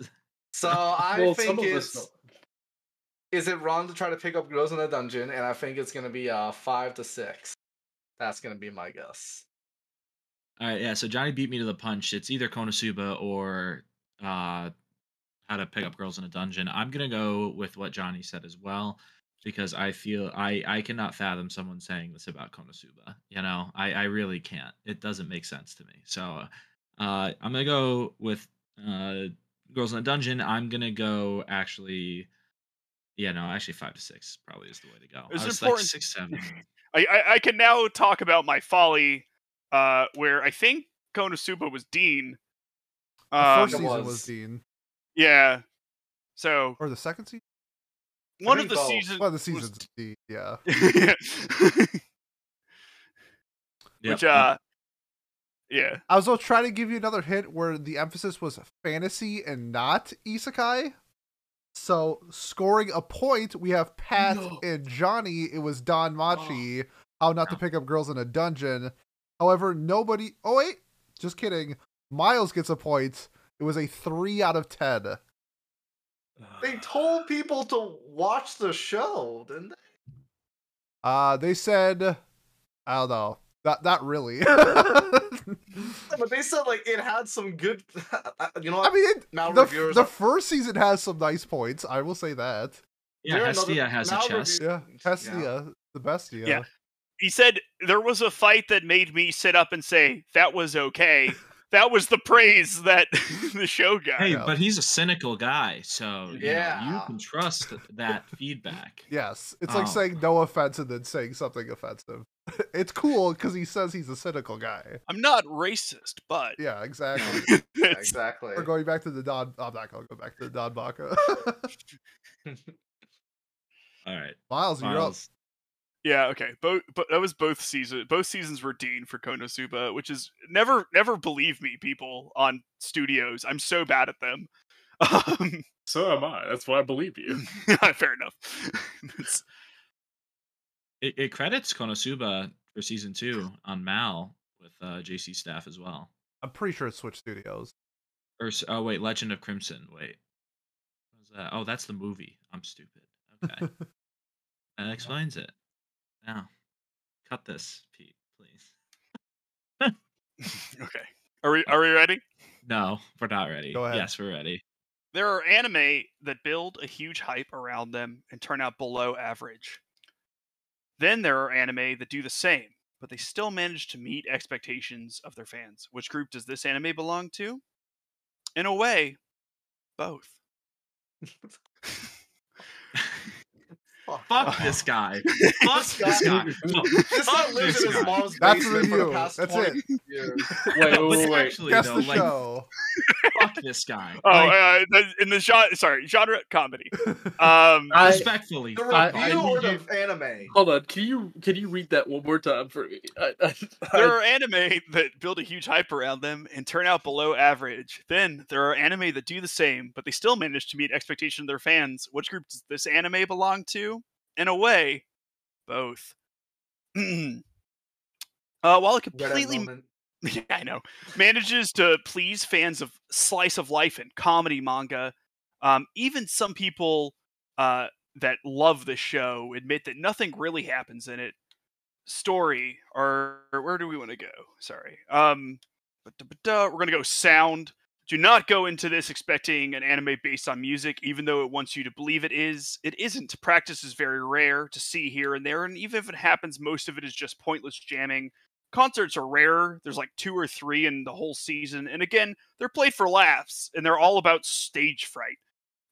So I Well, think some it's don't. Is it wrong to try to pick up girls in a dungeon? And I think it's gonna be uh five to six. That's gonna be my guess. All right, yeah. So Johnny beat me to the punch. It's either Konosuba or uh, How to Pick Up Girls in a Dungeon. I'm gonna go with what Johnny said as well. because I feel I I cannot fathom someone saying this about Konosuba. You know, I I really can't. It doesn't make sense to me. So, uh, I'm gonna go with uh, Girls in a Dungeon. I'm gonna go actually. Yeah, no, actually five to six probably is the way to go. It's I was important- like six, seven. I, I I can now talk about my folly, uh, where I think Konosuba was Deen. The Um, first it season was. was. Deen, yeah. So or the second season. one of the both. seasons. Well, the was- season's Deen. Yeah. Yep, Which uh, yeah. I was also trying to give you another hint where the emphasis was fantasy and not isekai. So scoring a point, we have Pat No. and Johnny. It was DanMachi. How not to pick up girls in a dungeon. However, nobody. Oh wait, just kidding. Miles gets a point. It was a three out of ten. They told people to watch the show, didn't they? Uh they said, I don't know. Not not really. But they said like it had some good. you know I mean, it, Now the, reviewers the are- first season has some nice points. I will say that. yeah, there another- Hestia has a now chest. review- Yeah, Hestia, the bestia. Yeah. He said there was a fight that made me sit up and say that was okay. That was the praise that the show got. Hey, but he's a cynical guy, so you know, you can trust that feedback. Yes, it's like Oh. saying no offense and then saying something offensive. it's cool because he says he's a cynical guy. I'm not racist, but Yeah, exactly. Yeah, exactly. We're going back to the Don. I'm not gonna go back to the Don Baca. All right, Miles, you're up. Miles. Yeah, okay. Both, but that was both seasons. Both seasons were Deen for Konosuba, which is never, never believe me, people on studios. I'm so bad at them. Um, So am I. That's why I believe you. fair enough. It, it credits Konosuba for season two on Mal with uh, JC staff as well. I'm pretty sure it's Switch Studios. Or oh wait, Legend of Crimson. Wait, what was that? Oh, that's the movie. I'm stupid. Okay, that explains it. Now, cut this, Pete, please. okay. Are we are we ready? No, we're not ready. Go ahead. Yes, we're ready. There are anime that build a huge hype around them and turn out below average. Then there are anime that do the same, but they still manage to meet expectations of their fans. Which group does this anime belong to? In a way, both. Fuck this guy. Fuck This this guy- guy. No, This fuck this guy. That's the basement for the review. past That's it. years. Wait, No, wait, wait. actually, Guess though, the like, show. Fuck this guy. Oh, Like, uh, in the genre, sorry, genre comedy. Um, I- respectfully. The I- fuck review off. I or anime? Hold on. Can you can you read that one more time for me? I, I, there I- are anime that build a huge hype around them and turn out below average. Then there are anime that do the same, but they still manage to meet expectation of their fans. Which group does this anime belong to? In a way, both. uh, while it completely moment. yeah, I know. Manages to please fans of slice of life and comedy manga. Um, even some people uh, that love the show admit that nothing really happens in it. Story, or where do we want to go? Sorry. Um, but we're gonna go sound. Do not go into this expecting an anime based on music, even though it wants you to believe it is. It isn't. Practice is very rare to see here and there, and even if it happens, most of it is just pointless jamming concerts are rare. There's like two or three in the whole season. And again, they're played for laughs and they're all about stage fright,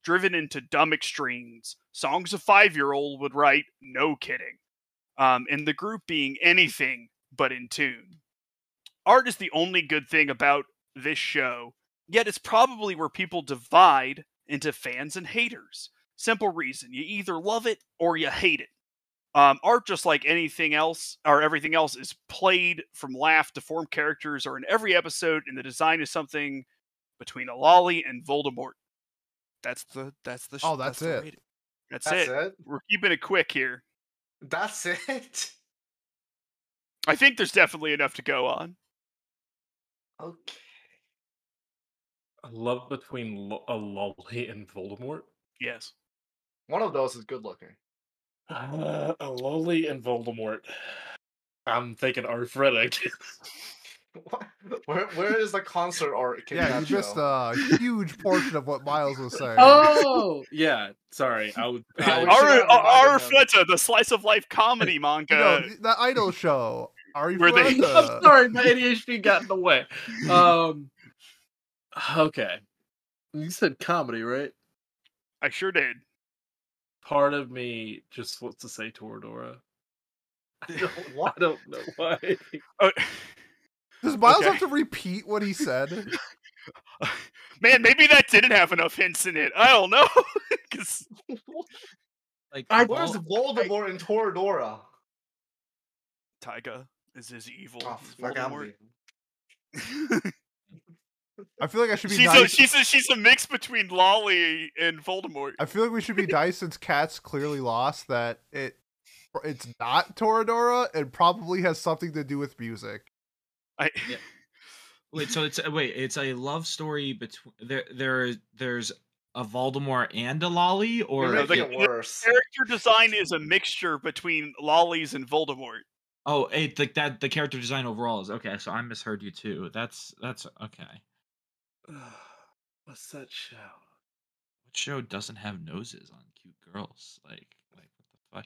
driven into dumb extremes. Songs a five year old would write, no kidding. Um, and the group being anything but in tune. Art is the only good thing about this show, yet it's probably where people divide into fans and haters. Simple reason you either love it or you hate it. Um, art, just like anything else or everything else, is played from laugh to form characters or in every episode, and the design is something between a lolly and Voldemort. That's the that's the sh- Oh, that's the it. rating. That's, That's it. it. We're keeping it quick here. That's it. I think there's definitely enough to go on. Okay. a love between Lo- a lolly and Voldemort. Yes. One of those is good looking. Uh, a and Voldemort. I'm thinking Arthritic. What? Where where is the concert art? in Yeah, that you missed a huge portion of what Miles was saying. Oh, yeah. Sorry, I would. I would Our- Aru, should have Aru reminded him. Feta, the slice of life comedy manga. no, the idol show. Are you Where they- I'm sorry, my ADHD got in the way. Um, okay. You said comedy, right? I sure did. Part of me just wants to say Toradora. I don't, I don't know why. Oh, Does Miles Okay. have to repeat what he said? man, maybe that didn't have enough hints in it. I don't know. 'Cause- Like I- Where's Vol- Voldemort in Toradora? Taiga is his evil. Oh, fuck, Voldemort. Leaving. I feel like I should be she's a she's a she's a mix between Lolly and Voldemort. I feel like we should be nice since Cat's clearly lost that it it's not Toradora and probably has something to do with music. I, Yeah. wait, so it's wait, it's a love story between there. There, there's a Voldemort and a Lolly, or You're No, making the- it worse. character design is a mixture between Lollies and Voldemort. oh, it, the, that the character design overall is okay. So I misheard you too. That's that's okay. What's that show? What show doesn't have noses on cute girls? Like, like what the fuck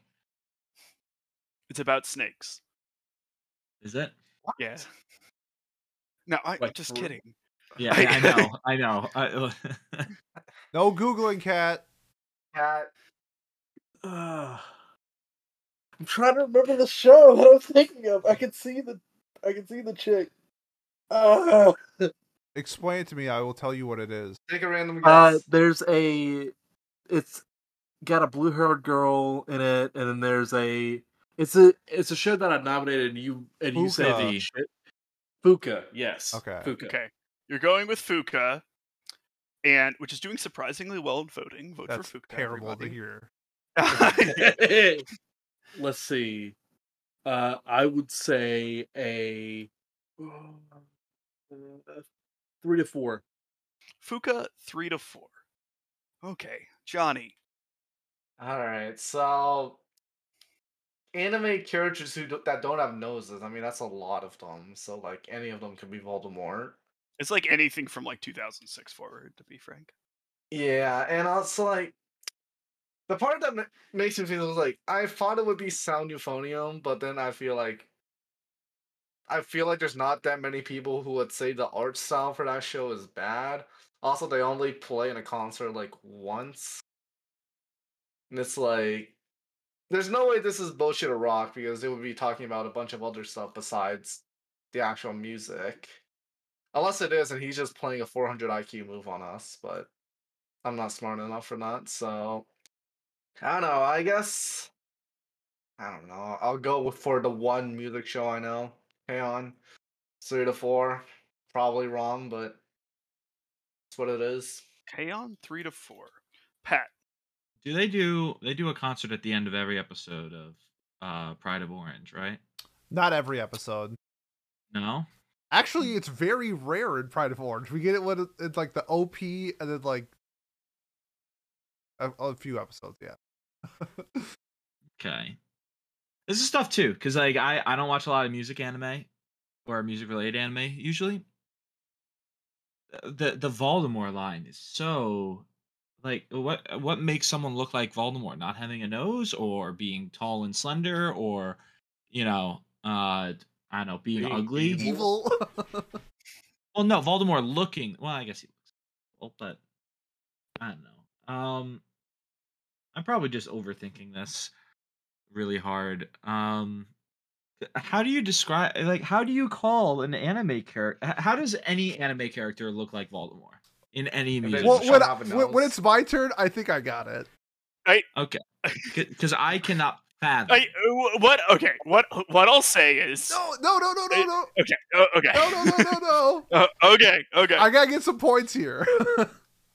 It's about snakes. is it? Yeah. No, I, I'm just for- kidding. Yeah, I- I, I know, I know. I, No googling, Cat. Cat. Uh, I'm trying to remember the show that I'm thinking of. I can see the, I can see the chick. Uh, Explain it to me. I will tell you what it is. Take a random uh, guess. there's a, it's got a blue-haired girl in it, and then there's a, it's a, it's a show that I nominated, and you, and you say Fuka. the shit. Fuka, yes. Okay. Fuka. Okay. You're going with Fuka, and which is doing surprisingly well in voting. Vote That's for Fuka. terrible to everybody. hear. Let's see. Uh, I would say a uh, three to four. Fuka three to four. Okay, Johnny. All right, so anime characters who do, that don't have noses. I mean, that's a lot of them. So like any of them could be Voldemort. It's like anything from like 2006 forward, to be frank. Yeah, and also like the part that ma- makes me feel is like I thought it would be Sound Euphonium, but then I feel like I feel like there's not that many people who would say the art style for that show is bad. Also, they only play in a concert like once, and it's like there's no way this is bullshit or rock because they would be talking about a bunch of other stuff besides the actual music. Unless it is, and he's just playing a 400 IQ move on us, but I'm not smart enough for that, so I don't know. I guess I don't know. I'll go for the one music show I know. Hang on, three to four. Probably wrong, but that's what it is. K-On three to four. Pat. do they do they do a concert at the end of every episode of uh Pride of Orange, right? Not every episode. No. Actually, it's very rare in Pride of Orange. We get it when it's like the OP and then like a, a few episodes. Yeah. Okay. This is stuff too, because like I I don't watch a lot of music anime or music related anime usually. The the Voldemort line is so like what what makes someone look like Voldemort? Not having a nose or being tall and slender or you know uh I don't know being, Being ugly. evil. Evil. Well, no, Voldemort looking. Well, I guess he looks. Well, but I don't know. Um, I'm probably just overthinking this really hard. Um, how do you describe? Like, how do you call an anime character? How does any anime character look like Voldemort in any they music? well, when, up and when, when it's my turn, I think I got it. I okay, because I cannot fathom. I, uh, what? Okay. What? What I'll say is. No, no, no, no, no, no, Okay. uh, okay. no, no, no, no, no. Uh, okay. Okay. I gotta get some points here.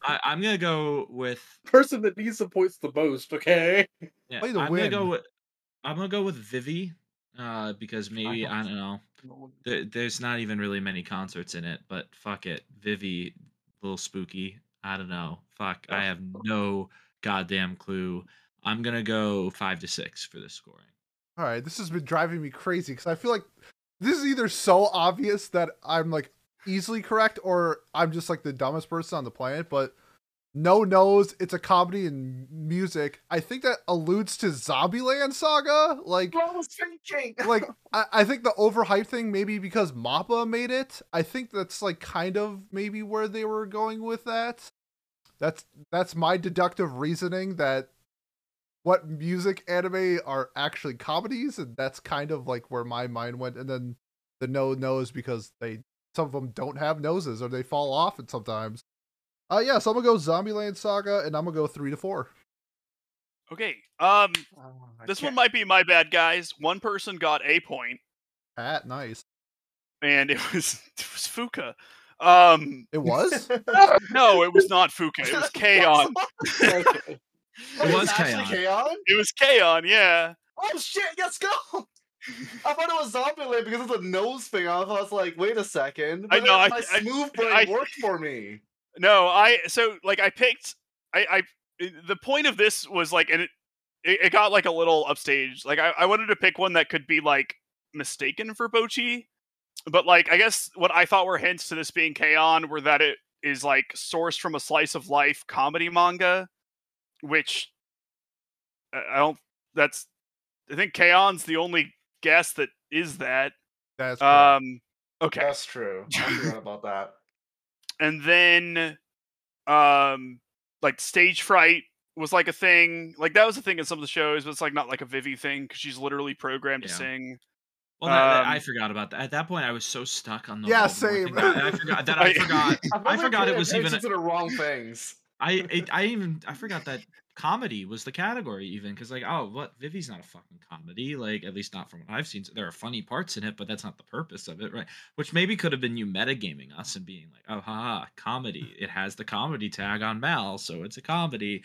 I, I'm gonna go with Person that needs the points the most. Okay. yeah. Play the I'm gonna go with I'm gonna go with Vivy, uh, because maybe I don't know. there, there's not even really many concerts in it, but fuck it, Vivy, a little spooky. I don't know. Fuck, I have no goddamn clue. I'm gonna go five to six for this scoring. All right, this has been driving me crazy because I feel like this is either so obvious that I'm like easily correct or I'm just like the dumbest person on the planet, but no knows it's a comedy and music. I think that alludes to Zombieland Saga. Like I was thinking. like I, I think the overhyped thing maybe because Mappa made it. I think that's like kind of maybe where they were going with that. That's that's my deductive reasoning that what music anime are actually comedies, and that's kind of like where my mind went. And then the no knows because they some of them don't have noses or they fall off and sometimes. Uh yeah, so I'm gonna go Zombieland Saga and I'm gonna go three to four. Okay. Um, Oh, this one can't- might be my bad, guys. One person got a point, Pat, nice. and it was it was Fuka. Um, It was? no, it was not Fuka. It was K-On. It was it's K-On? It was K-On. Yeah. Oh shit, let's go! I thought it was Zombieland because it's a nose thing. I was like, wait a second. I know, then I- my I- smooth brain I- worked for me. No, I so like I picked I I the point of this was like and it it, it got like a little upstage. Like I, I wanted to pick one that could be like mistaken for Bocchi. But like I guess what I thought were hints to this being K-On! were that it is like sourced from a slice of life comedy manga, which I I don't that's I think K-On!'s the only guess that is that. That's correct. Um okay. That's true. I forgot about that. And then um like stage fright was like a thing like that was a thing in some of the shows but it's like not like a Vivy thing because she's literally programmed to sing Well, that, that- I Um, forgot about that. At that point, I was so stuck on the Yeah, Voldemort same. thing that I, I forgot that I I- forgot. I, I forgot it was even. to the wrong things. I it, I even I forgot that comedy was the category even because like oh what Vivy's not a fucking comedy like at least not from what I've seen there are funny parts in it but that's not the purpose of it right? Which maybe could have been you metagaming us and being like oh haha comedy. It has the comedy tag on Mal so it's a comedy.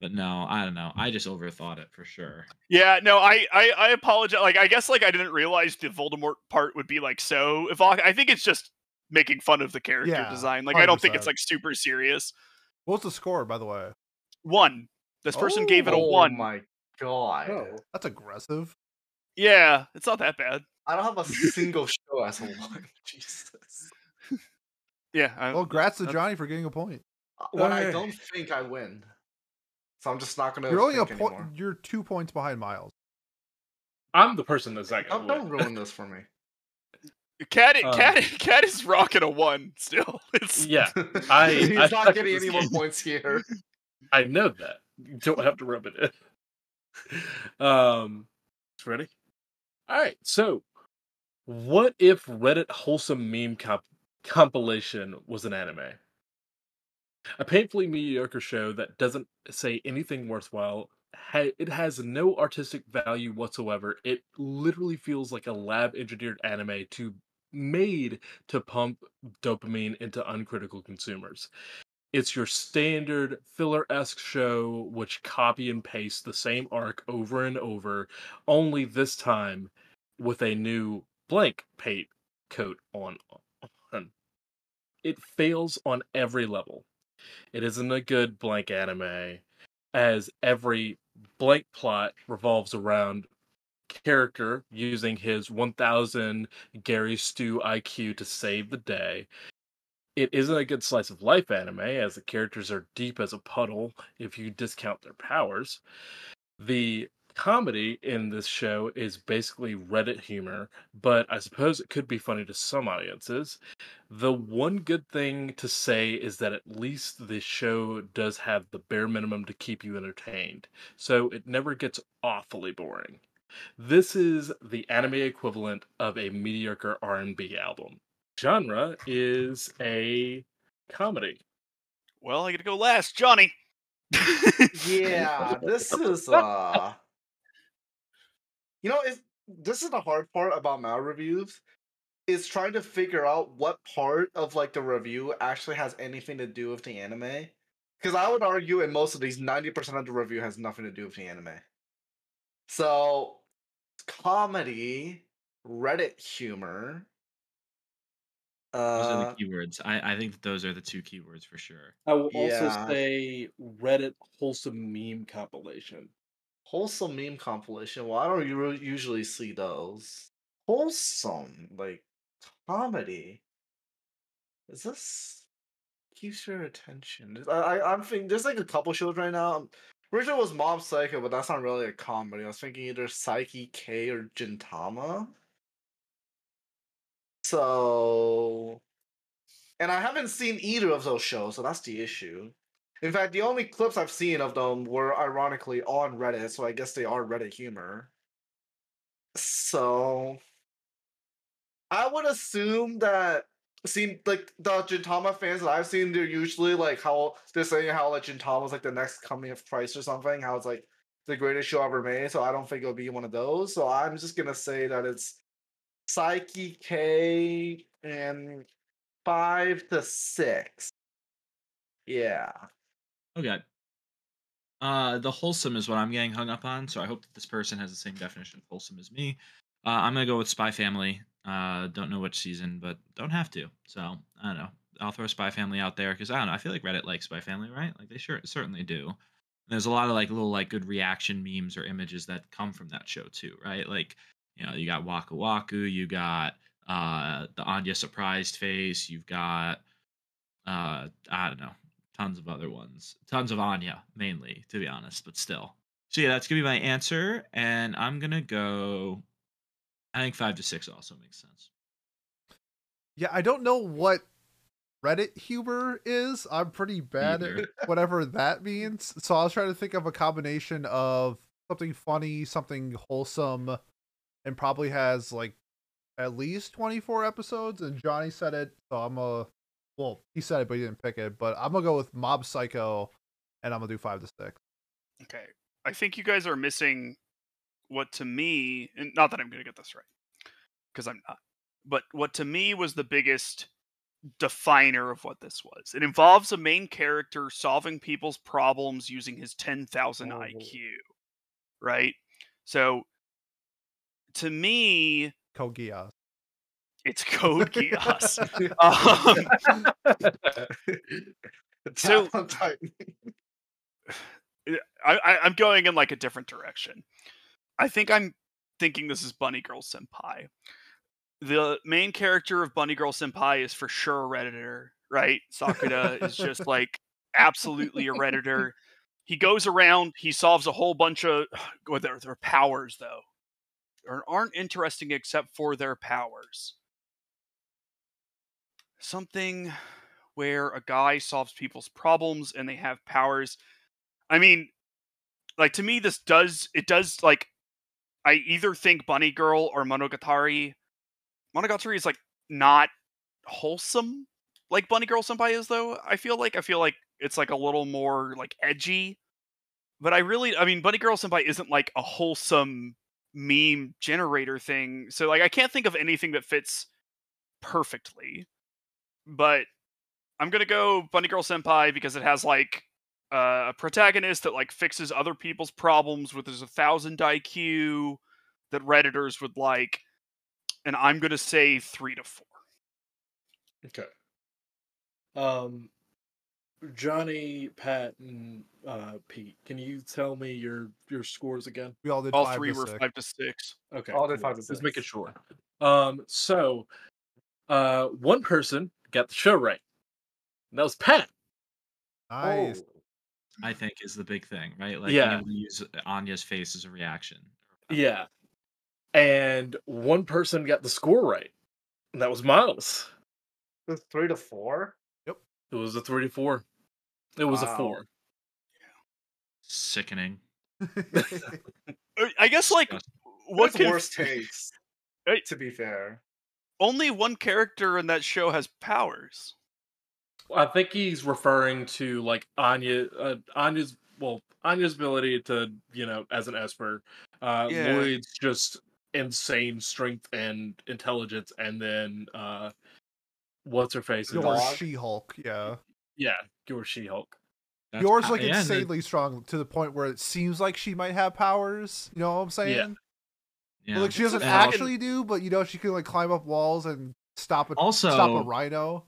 But no I don't know. I just overthought it for sure. Yeah no I, I i apologize like i guess like i didn't realize the voldemort part would be like so evoc- i think it's just making fun of the character Yeah, design like i don't think it's like super serious What's the score, by the way? one this person gave it a oh one my god. Oh. That's aggressive. yeah it's not that bad I don't have a single show as a one. Jesus. yeah I, Well, grats to Johnny for getting a point. Uh, When I don't think I win. So I'm just not gonna You're only a think point. You're two points behind Miles. I'm the person that's like. Don't, don't win. ruin this for me. Cat Um, cat cat is rocking a one still it's Yeah, I- He's I- not getting any more points here. I know that. You don't have to rub it in. Um, ready? All right. So, what if Reddit wholesome meme comp- compilation was an anime? A painfully mediocre show that doesn't say anything worthwhile. It has no artistic value whatsoever. It literally feels like a lab engineered anime to made to pump dopamine into uncritical consumers. It's your standard filler esque show which copy and paste the same arc over and over, only this time with a new blank paint coat on. on. It fails on every level. It isn't a good blank anime, as every blank plot revolves around character using his 1000 Gary Stu IQ to save the day. It isn't a good slice of life anime, as the characters are deep as a puddle if you discount their powers. The comedy in this show is basically Reddit humor, but I suppose it could be funny to some audiences. The one good thing to say is that at least the show does have the bare minimum to keep you entertained, so it never gets awfully boring. This is the anime equivalent of a mediocre R&B album. Genre is a comedy. well i gotta go last johnny Yeah, this is uh You know, it's, this is the hard part about my reviews is trying to figure out what part of like the review actually has anything to do with the anime. Because I would argue in most of these, 90% of the review has nothing to do with the anime. So comedy, Reddit humor. those Uh, are the keywords I I think those are the two keywords for sure I will Yeah. also say Reddit wholesome meme compilation. wholesome meme compilation. Well, I don't u- usually see those. wholesome, like comedy. Is this keeps your attention? I, I I'm thinking there's like a couple shows right now. Um, Original was Mob Psycho, but that's not really a comedy. I was thinking either Saiki K or Gintama. So, and I haven't seen either of those shows, so that's the issue. In fact, the only clips I've seen of them were ironically on Reddit, so I guess they are Reddit humor. So, I would assume that see like the Gintama fans that I've seen, they're usually like how they're saying how like Gintama's like the next coming of Christ or something, how it's like the greatest show ever made. So I don't think it'll be one of those. So I'm just gonna say that it's Saiki K and five to six. Yeah. Okay. Uh, the wholesome is what I'm getting hung up on, so I hope that this person has the same definition of wholesome as me. Uh, I'm gonna go with Spy Family. Uh, don't know which season, but don't have to. So I don't know. I'll throw Spy Family out there because I don't know. I feel like Reddit likes Spy Family, right? Like they sure certainly do. And there's a lot of like little like good reaction memes or images that come from that show too, right? Like you know, you got Waka Waku, you got uh the Anya surprised face, you've got uh I don't know, tons of other ones, tons of Anya mainly, to be honest, but still. So yeah, that's gonna be my answer, and I'm gonna go. I think five to six also makes sense. Yeah, I don't know what Reddit humor is. I'm pretty bad Either. at whatever that means. So I was trying to think of a combination of something funny, something wholesome, and probably has like at least 24 episodes. And Johnny said it, so I'm a well, he said it, but he didn't pick it. But I'm gonna go with Mob Psycho, and I'm gonna do five to six. Okay. I think you guys are missing what to me, and not that I'm going to get this right, because I'm not, but what to me was the biggest definer of what this was. It involves a main character solving people's problems using his 10,000 Oh. IQ, right? So to me, Code Geass. it's Code Geass. um, So- Attack on Titan. I, I, I'm going in like a different direction. I think I'm thinking this is Bunny Girl Senpai. The main character of Bunny Girl Senpai is for sure a redditor, right? Sakuta is just like absolutely a redditor. He goes around, he solves a whole bunch of well, their their powers though, or aren't interesting except for their powers. Something where a guy solves people's problems and they have powers. I mean, like to me, this does it does like I either think Bunny Girl or Monogatari. Monogatari is like not wholesome like Bunny Girl Senpai is though. I feel like I feel like it's like a little more like edgy. But I really I mean Bunny Girl Senpai isn't like a wholesome meme generator thing. So like I can't think of anything that fits perfectly. But I'm gonna go Bunny Girl Senpai because it has like uh, a protagonist that like fixes other people's problems with his a thousand IQ that redditors would like, and I'm gonna say three to four. Okay. Um, Johnny, Pat, and uh, Pete, can you tell me your your scores again? We all did All five three to were six. five to six. Okay. All did cool. five to Just six. making sure. Um, so, uh, one person got the show right. And that was Pat. Nice. Oh, I think is the big thing, right? Like Yeah. being able to use Anya's face as a reaction. Yeah. And one person got the score right. And that was Miles. it's three to four. Yep. It was a three to four. It was a four. Sickening. Uh, I guess like Disgusting. what What's can worst takes? Hey. To be fair, only one character in that show has powers. I think he's referring to like Anya, uh, Anya's well, Anya's ability to you know as an Esper, uh, Yeah. Lloyd's just insane strength and intelligence, and then uh, what's her face? Your Dog. She Hulk, yeah. Yeah, your She Hulk. That's Yours like yeah, and the- insanely strong to the point where it seems like she might have powers. You know what I'm saying? yeah. Well, like she doesn't And actually do, but you know she can like climb up walls and stop a Also, stop a rhino.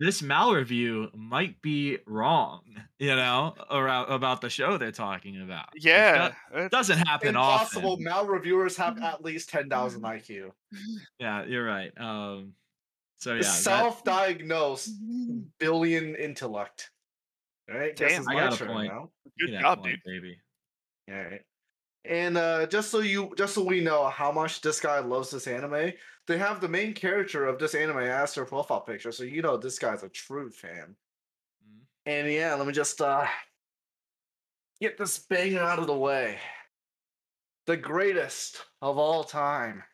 This Mal review might be wrong, you know, around about the show they're talking about. Yeah, it- doesn't happen Impossible. often. Mal reviewers have at least ten thousand IQ. Yeah, you're right. Um, so yeah, Self-diagnosed billion intellect. All right, guess Damn, it's I my got a point. now. good job, point, dude. baby. All right. And uh, just so you, just so we know how much this guy loves this anime, they have the main character of this anime as their profile picture, so you know this guy's a true fan. Mhm. And yeah, let me just uh get this banger out of the way. The greatest of all time,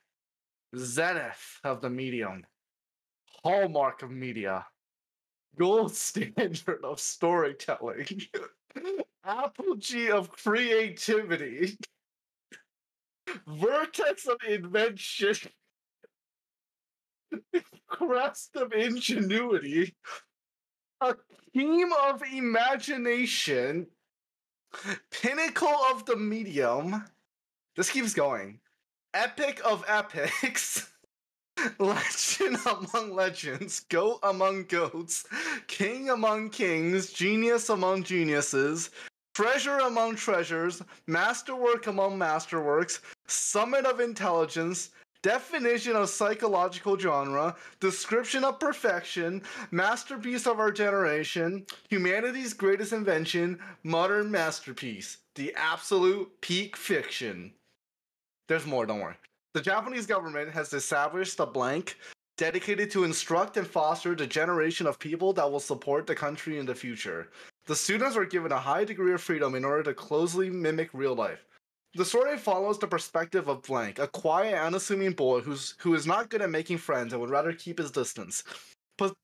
zenith of the medium, hallmark of media, gold standard of storytelling, apogee of creativity, vertex of invention, crest of ingenuity, a team of imagination, pinnacle of the medium. This keeps going. Epic of epics. Legend among legends, goat among goats, king among kings, genius among geniuses, treasure among treasures, masterwork among masterworks, summit of intelligence, definition of psychological genre, description of perfection, masterpiece of our generation, humanity's greatest invention, modern masterpiece, the absolute peak fiction. There's more, don't worry. The Japanese government has established a blank dedicated to instruct and foster the generation of people that will support the country in the future. The students are given a high degree of freedom in order to closely mimic real life. The story follows the perspective of Blank, a quiet, unassuming boy who's who is not good at making friends and would rather keep his distance,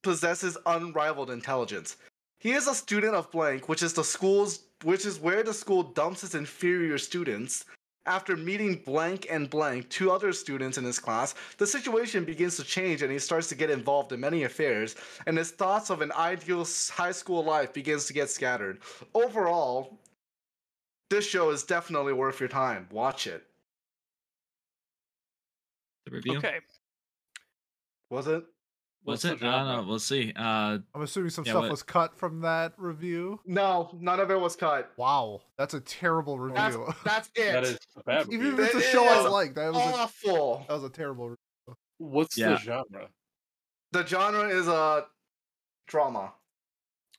possesses unrivaled intelligence. He is a student of Blank, which is the school's which is where the school dumps its inferior students. After meeting Blank and Blank, two other students in his class, the situation begins to change and he starts to get involved in many affairs, and his thoughts of an ideal high school life begins to get scattered. Overall, this show is definitely worth your time. Watch it. The review. Okay. Was it? Was it? I don't know. We'll see. Uh, I'm assuming some Yeah, stuff what- was cut from that review. No, none of it was cut. Wow, that's a terrible review. that's it. That is a bad review. Even if it's a It show I like, that was a, awful. that was a terrible. Re- What's Yeah. the genre? The genre is a drama.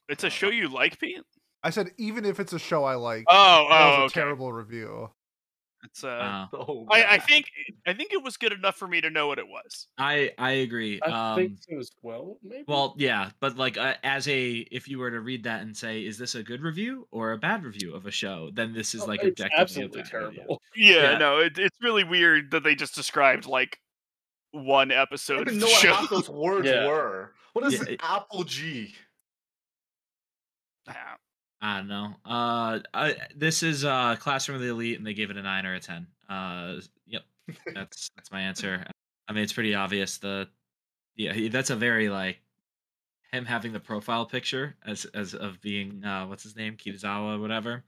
It's a show you like, Pete? I said even if it's a show I like, Oh, that was oh, a okay. terrible review. It's uh, Oh, I, I think I think it was good enough for me to know what it was. I I agree. I um, think so as well. Maybe. Well, yeah, but like uh, as a if you were to read that and say, is this a good review or a bad review of a show? Then this is Oh, like objectively absolutely terrible. Yeah, Yeah. no, it, it's really weird that they just described like one I episode don't of even the know what show. half those words Yeah. were. What is Yeah, it- Apple G? Yeah. I don't know. Uh, I, this is uh Classroom of the Elite, and they gave it a nine or a ten. Uh, yep, that's that's my answer. I mean, it's pretty obvious. The yeah, that's a very like him having the profile picture as as of being uh what's his name Kitazawa whatever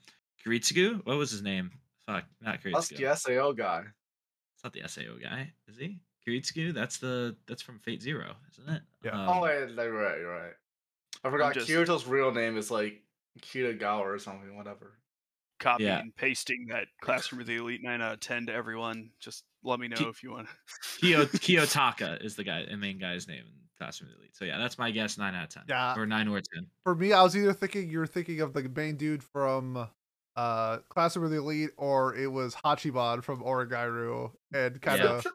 Kiritsugu. What was his name? Fuck, not That's Kiritsugu. the SAO guy. It's not the SAO guy, is he? Kiritsugu? That's the that's from Fate Zero, isn't it? Yeah. Um, oh, wait, you're right, you're right. I forgot just- Kirito's real name is like Kitagawa or something, whatever. Copying Yeah. and pasting that classroom of the elite nine out of ten to everyone. Just let me know Ki- if you want. Kiyo Kiyotaka is the guy, the main guy's name in Classroom of the Elite. So yeah, that's my guess. Nine out of ten. Yeah. or nine or ten. For me, I was either thinking you were thinking of the main dude from uh Classroom of the Elite, or it was Hachiman from Oregairu, and kind Yeah. of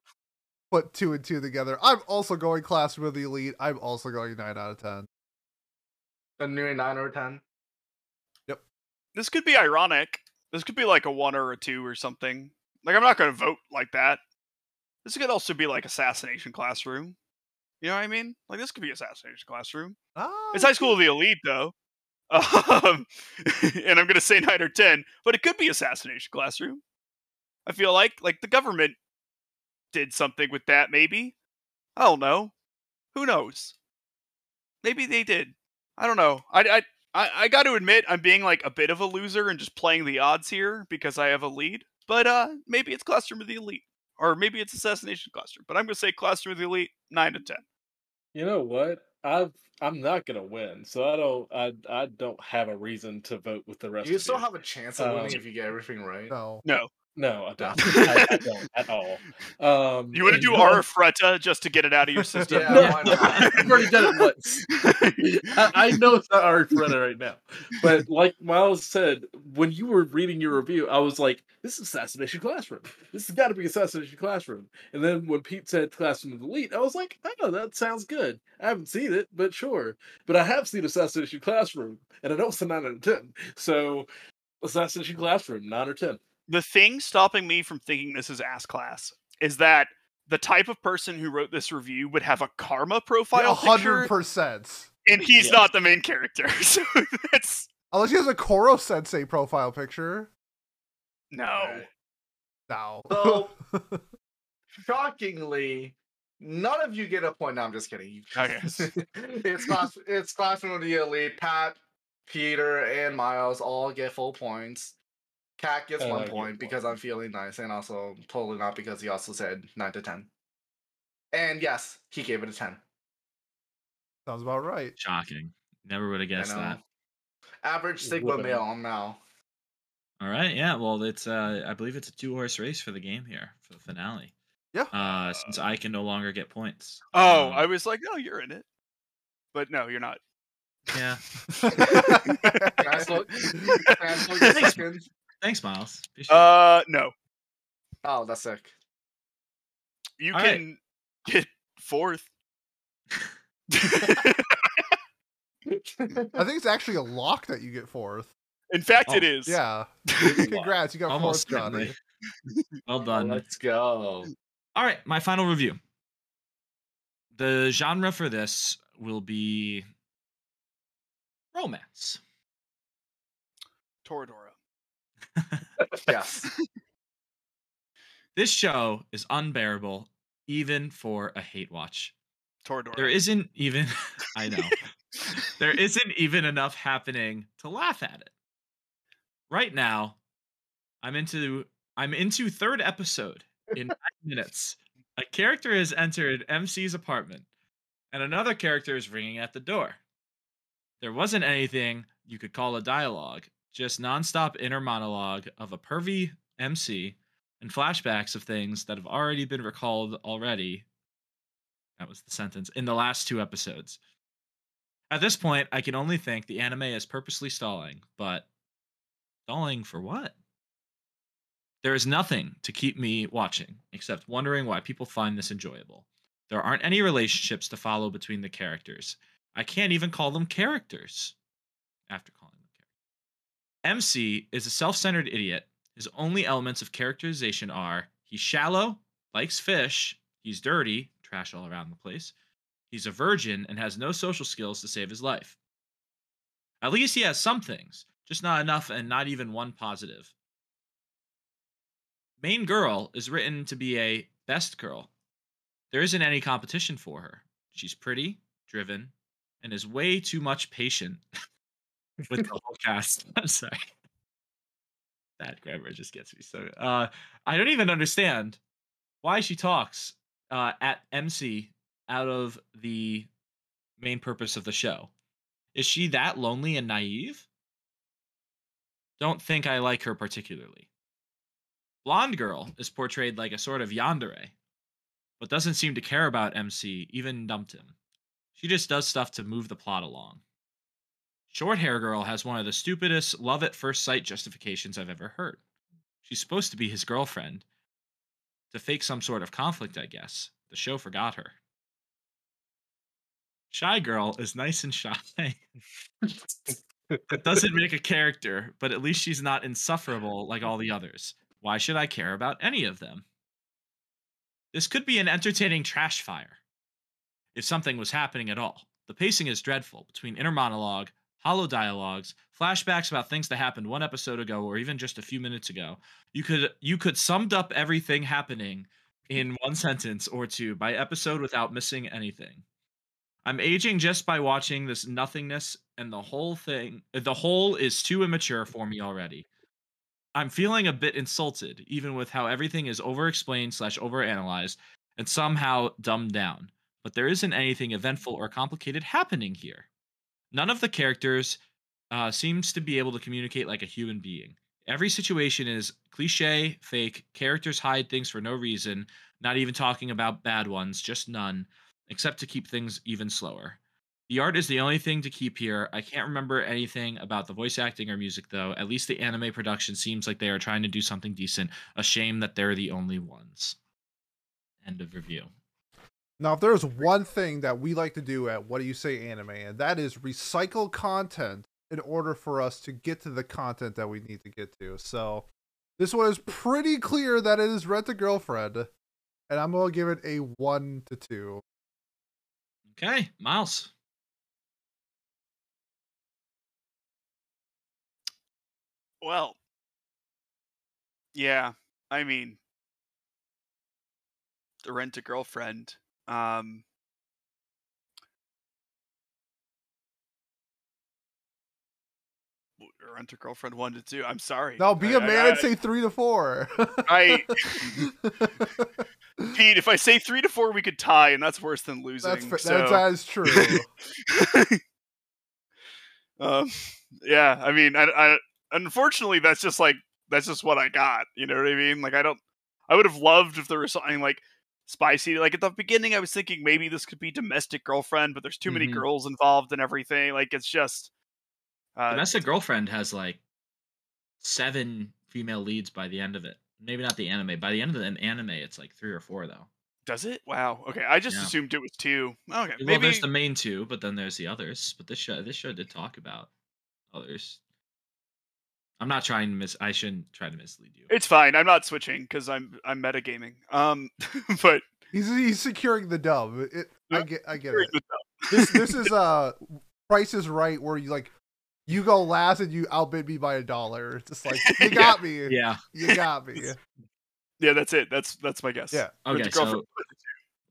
put two and two together. I'm also going Classroom of the Elite. I'm also going nine out of ten. A new nine or ten. This could be ironic. This could be like a one or a two or something. Like I'm not going to vote like that. This could also be like assassination classroom. You know what I mean? Like this could be assassination classroom. Ah, It's high school of the elite though. Um, and I'm gonna say nine or ten, but it could be assassination classroom. I feel like like the government did something with that. Maybe I don't know. Who knows? Maybe they did. I don't know. I I I, I got to admit I'm being like a bit of a loser and just playing the odds here because I have a lead. But uh, maybe it's classroom of the elite, or maybe it's assassination classroom. But I'm gonna say classroom of the elite nine to ten. You know what? I've I'm not gonna win, so I don't I I don't have a reason to vote with the rest. You of still you. have a chance of winning Um, if you get everything right. No. No. No, I don't. I, I don't at all. Um, You want to do no- Aura just to get it out of your system? Yeah, No. I've already done it once. I, I know it's not Arifureta right now, but like Miles said, when you were reading your review, I was like, "This is Assassination Classroom. This has got to be Assassination Classroom." And then when Pete said Classroom of Elite, I was like, "Oh, that sounds good. I haven't seen it, but sure. But I have seen Assassination Classroom, and I know it's a nine out of ten. So, Assassination Classroom, nine or ten. The thing stopping me from thinking this is ass class is that the type of person who wrote this review would have a karma profile A hundred picture, percent. and he's Yes. not the main character. So that's Unless he has a Koro Sensei profile picture. no. No. So- Shockingly, none of you get a point. No, I'm just kidding. Okay. it's class. It's classroom of the elite. Pat, Peter, and Miles all get full points. Cat gets Uh, one point get point one. because I'm feeling nice, and also totally not because he also said nine to ten. And yes, he gave it a ten. Sounds about right. Shocking. Never would have guessed that. Average Sigma Whooping. male. I'm now. All right, yeah. Well, it's uh, I believe it's a two horse race for the game here for the finale. Yeah. Uh, since I can no longer get points. Oh, Um, I was like, no, you're in it, but no, you're not. yeah. Can I slow, can I slow you a Thanks. second? Thanks, Miles. Appreciate. Uh, no, Oh, that's sick. you All right. can get fourth. I think it's actually a lock that you get fourth. In fact, Oh, it is. Yeah. Congrats, you got Almost fourth, Johnny. Well done. Let's go. All right, my final review. The genre for this will be romance. Toradora. Yes. This show is unbearable, even for a hate watch. Toradora. There isn't even, I know, there isn't even enough happening to laugh at it. Right now, I'm into I'm into third episode in nine minutes. A character has entered MC's apartment, and another character is ringing at the door. There wasn't anything you could call a dialogue, just nonstop inner monologue of a pervy MC and flashbacks of things that have already been recalled already. That was the sentence in the last two episodes. At this point, I can only think the anime is purposely stalling, but stalling for what? There is nothing to keep me watching except wondering why people find this enjoyable. There aren't any relationships to follow between the characters. I can't even call them characters after. MC is a self centered idiot. His only elements of characterization are he's shallow, likes fish, he's dirty, trash all around the place, he's a virgin, and has no social skills to save his life. At least he has some things, just not enough and not even one positive. Main girl is written to be a best girl. There isn't any competition for her. She's pretty, driven, and is way too much patient with the whole cast. I'm sorry. That grammar just gets me so. Uh, I don't even understand why she talks uh, at MC out of the main purpose of the show. Is she that lonely and naive? Don't think I like her particularly. Blonde girl is portrayed like a sort of yandere, but doesn't seem to care about MC, even dumped him. She just does stuff to move the plot along. Short hair girl has one of the stupidest love at first sight justifications I've ever heard. She's supposed to be his girlfriend. To fake some sort of conflict, I guess. The show forgot her. Shy girl is nice and shy. that doesn't make a character, but at least she's not insufferable like all the others. Why should I care about any of them? This could be an entertaining trash fire. If something was happening at all. The pacing is dreadful between inner monologue, hollow dialogues, flashbacks about things that happened one episode ago or even just a few minutes ago. You could you could summed up everything happening in one sentence or two by episode without missing anything. I'm aging just by watching this nothingness and the whole thing the whole is too immature for me already. I'm feeling a bit insulted, even with how everything is over explained slash over analyzed and somehow dumbed down. but there isn't anything eventful or complicated happening here. None of the characters uh, seems to be able to communicate like a human being. Every situation is cliche, fake. Characters hide things for no reason, not even talking about bad ones, just none, except to keep things even slower. The art is the only thing to keep here. I can't remember anything about the voice acting or music, though. At least the anime production seems like they are trying to do something decent. A shame that they're the only ones. End of review. Now, if there's one thing that we like to do at What Do You Say Anime, and that is recycle content in order for us to get to the content that we need to get to. So, this one is pretty clear that it is Rent a Girlfriend, and I'm going to give it a 1 to 2. Okay, Miles. Well, yeah. I mean, to rent a girlfriend. Um, rent a girlfriend one to two. I'm sorry. No, be a a man and say 3 to 4. I, Pete, if I say three to four, we could tie, and that's worse than losing. That's, fa- so, that, that is true. um, yeah, I mean, I, I, unfortunately, that's just like that's just what I got. You know what I mean? Like, I don't. I would have loved if there was something like spicy. Like at the beginning, I was thinking maybe this could be domestic girlfriend, but there's too many Mhm. girls involved and everything. Like, it's just. Uh, Domestic Girlfriend has like seven female leads by the end of it. Maybe not the anime. By the end of the anime, it's like three or four though. does it? Wow. Okay, I just Yeah. assumed it was two. Okay, Well, maybe. there's the main two, but then there's the others. But this show, this show did talk about others. I'm not trying to miss. I shouldn't try to mislead you. It's fine. I'm not switching because I'm I'm metagaming. Um, but he's, he's securing the dub. It, I get I get it. This this is uh Price is Right where you like you go last and you outbid me by a dollar. It's just like you Yeah. got me. Yeah. You got me. yeah, that's it. That's that's my guess. Yeah. Okay. Girlfriend. So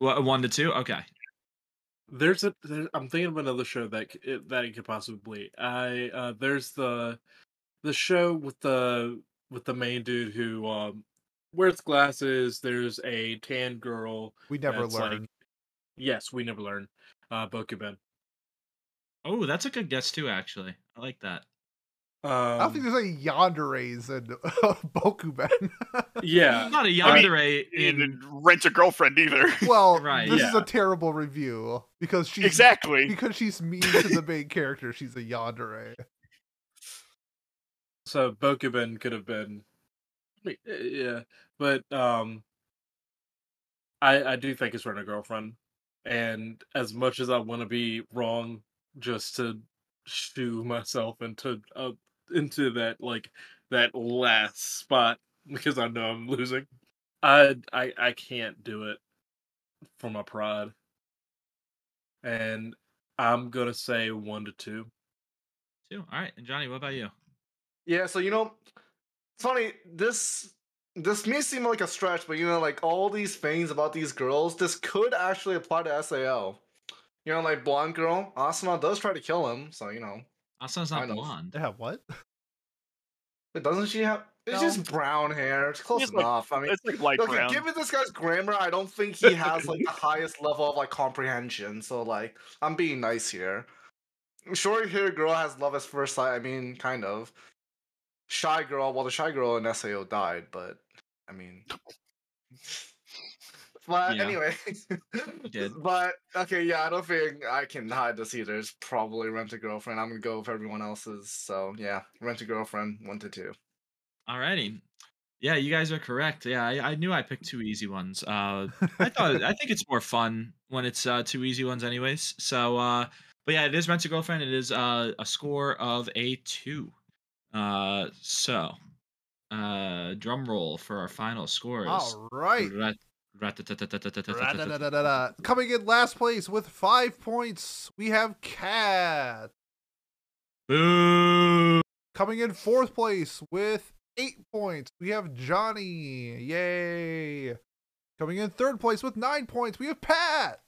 wha- one to two. Okay. There's a. There, I'm thinking of another show that it, that it could possibly. I uh, there's the the show with the with the main dude who um wears glasses. There's a tan girl. We never that's like- learn. yes, we never learn. Uh, Bokuben. Oh, that's a good guess too. Actually, I like that. Um, I don't think there's any yanderes in Bokuben. yeah. Not a I mean, yandere in. in rent a girlfriend either. well, Right, this is a terrible review because she's exactly. because she's mean to the main character. She's a yandere. So Bokuben could have been, yeah, but um, I I do think it's a Girlfriend, and as much as I want to be wrong, just to shoo myself into uh into that like that last spot because I know I'm losing, I I I can't do it for my pride, and I'm gonna say one to two. Two. All right. And Johnny, what about you? Yeah, so you know, it's funny. This this may seem like a stretch, but you know, like all these things about these girls, this could actually apply to Sao. You know, like blonde girl, Asuna does try to kill him, so you know, Asa's I not know. blonde. Yeah, what? but doesn't she have? It's No. just brown hair. It's close It's like- enough. I mean, It's like light okay, brown. given this guy's grammar, I don't think he has like the highest level of like comprehension. So like, I'm being nice here. Short hair girl has love at first sight. I mean, kind of. Shy girl. Well, the shy girl in Sao died, but I mean. But Yeah. anyway, but okay, yeah, I don't think I can hide this either. It's probably rent a girlfriend. I'm gonna go with everyone else's. So yeah, rent a girlfriend, one to two. Alrighty. Yeah, you guys are correct. Yeah, I, I knew I picked two easy ones. Uh, I thought I think it's more fun when it's uh, two easy ones, anyways. So, uh, but yeah, it is Rent a Girlfriend. It is uh, a score of a two. Uh, so, uh, drum roll for our final scores. All right. Rat- Coming in last place with five points, we have Cat. Boo! Coming in fourth place with eight points, we have Johnny. Yay! Coming in third place with nine points, we have Pat.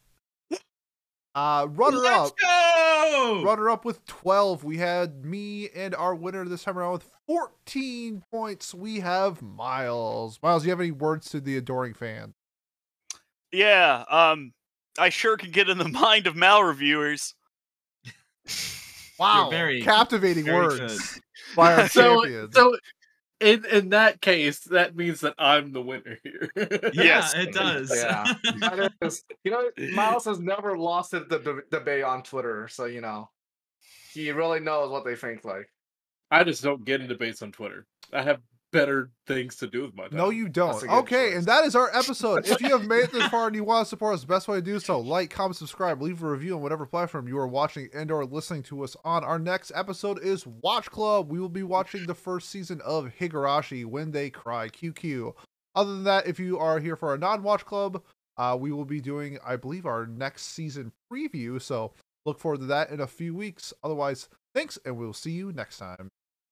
Uh, runner up, Let's go! runner up with twelve. We had me and our winner this time around with fourteen points. We have Miles. Miles, do you have any words to the adoring fan? Yeah. Um. I sure can get in the mind of Mal reviewers. Wow, very- captivating very words by our So, champions. so in in that case, that means that I'm the winner here. Yes. Yeah, it does. Yeah. That is- you know, Miles has never lost a deb- debate on Twitter, so you know, he really knows what they think like. I just don't get into debates on Twitter. I have better things to do with my time. No, you don't. Okay, choice. and that is our episode. if you have made it this far and you want to support us, the best way to do so, like, comment, subscribe, leave a review on whatever platform you are watching and or listening to us on. Our next episode is Watch Club. We will be watching the first season of Higurashi When They Cry QQ. Other than that, if you are here for a non-watch club, uh, we will be doing, I believe, our next season preview. So look forward to that in a few weeks. Otherwise, thanks, and we'll see you next time.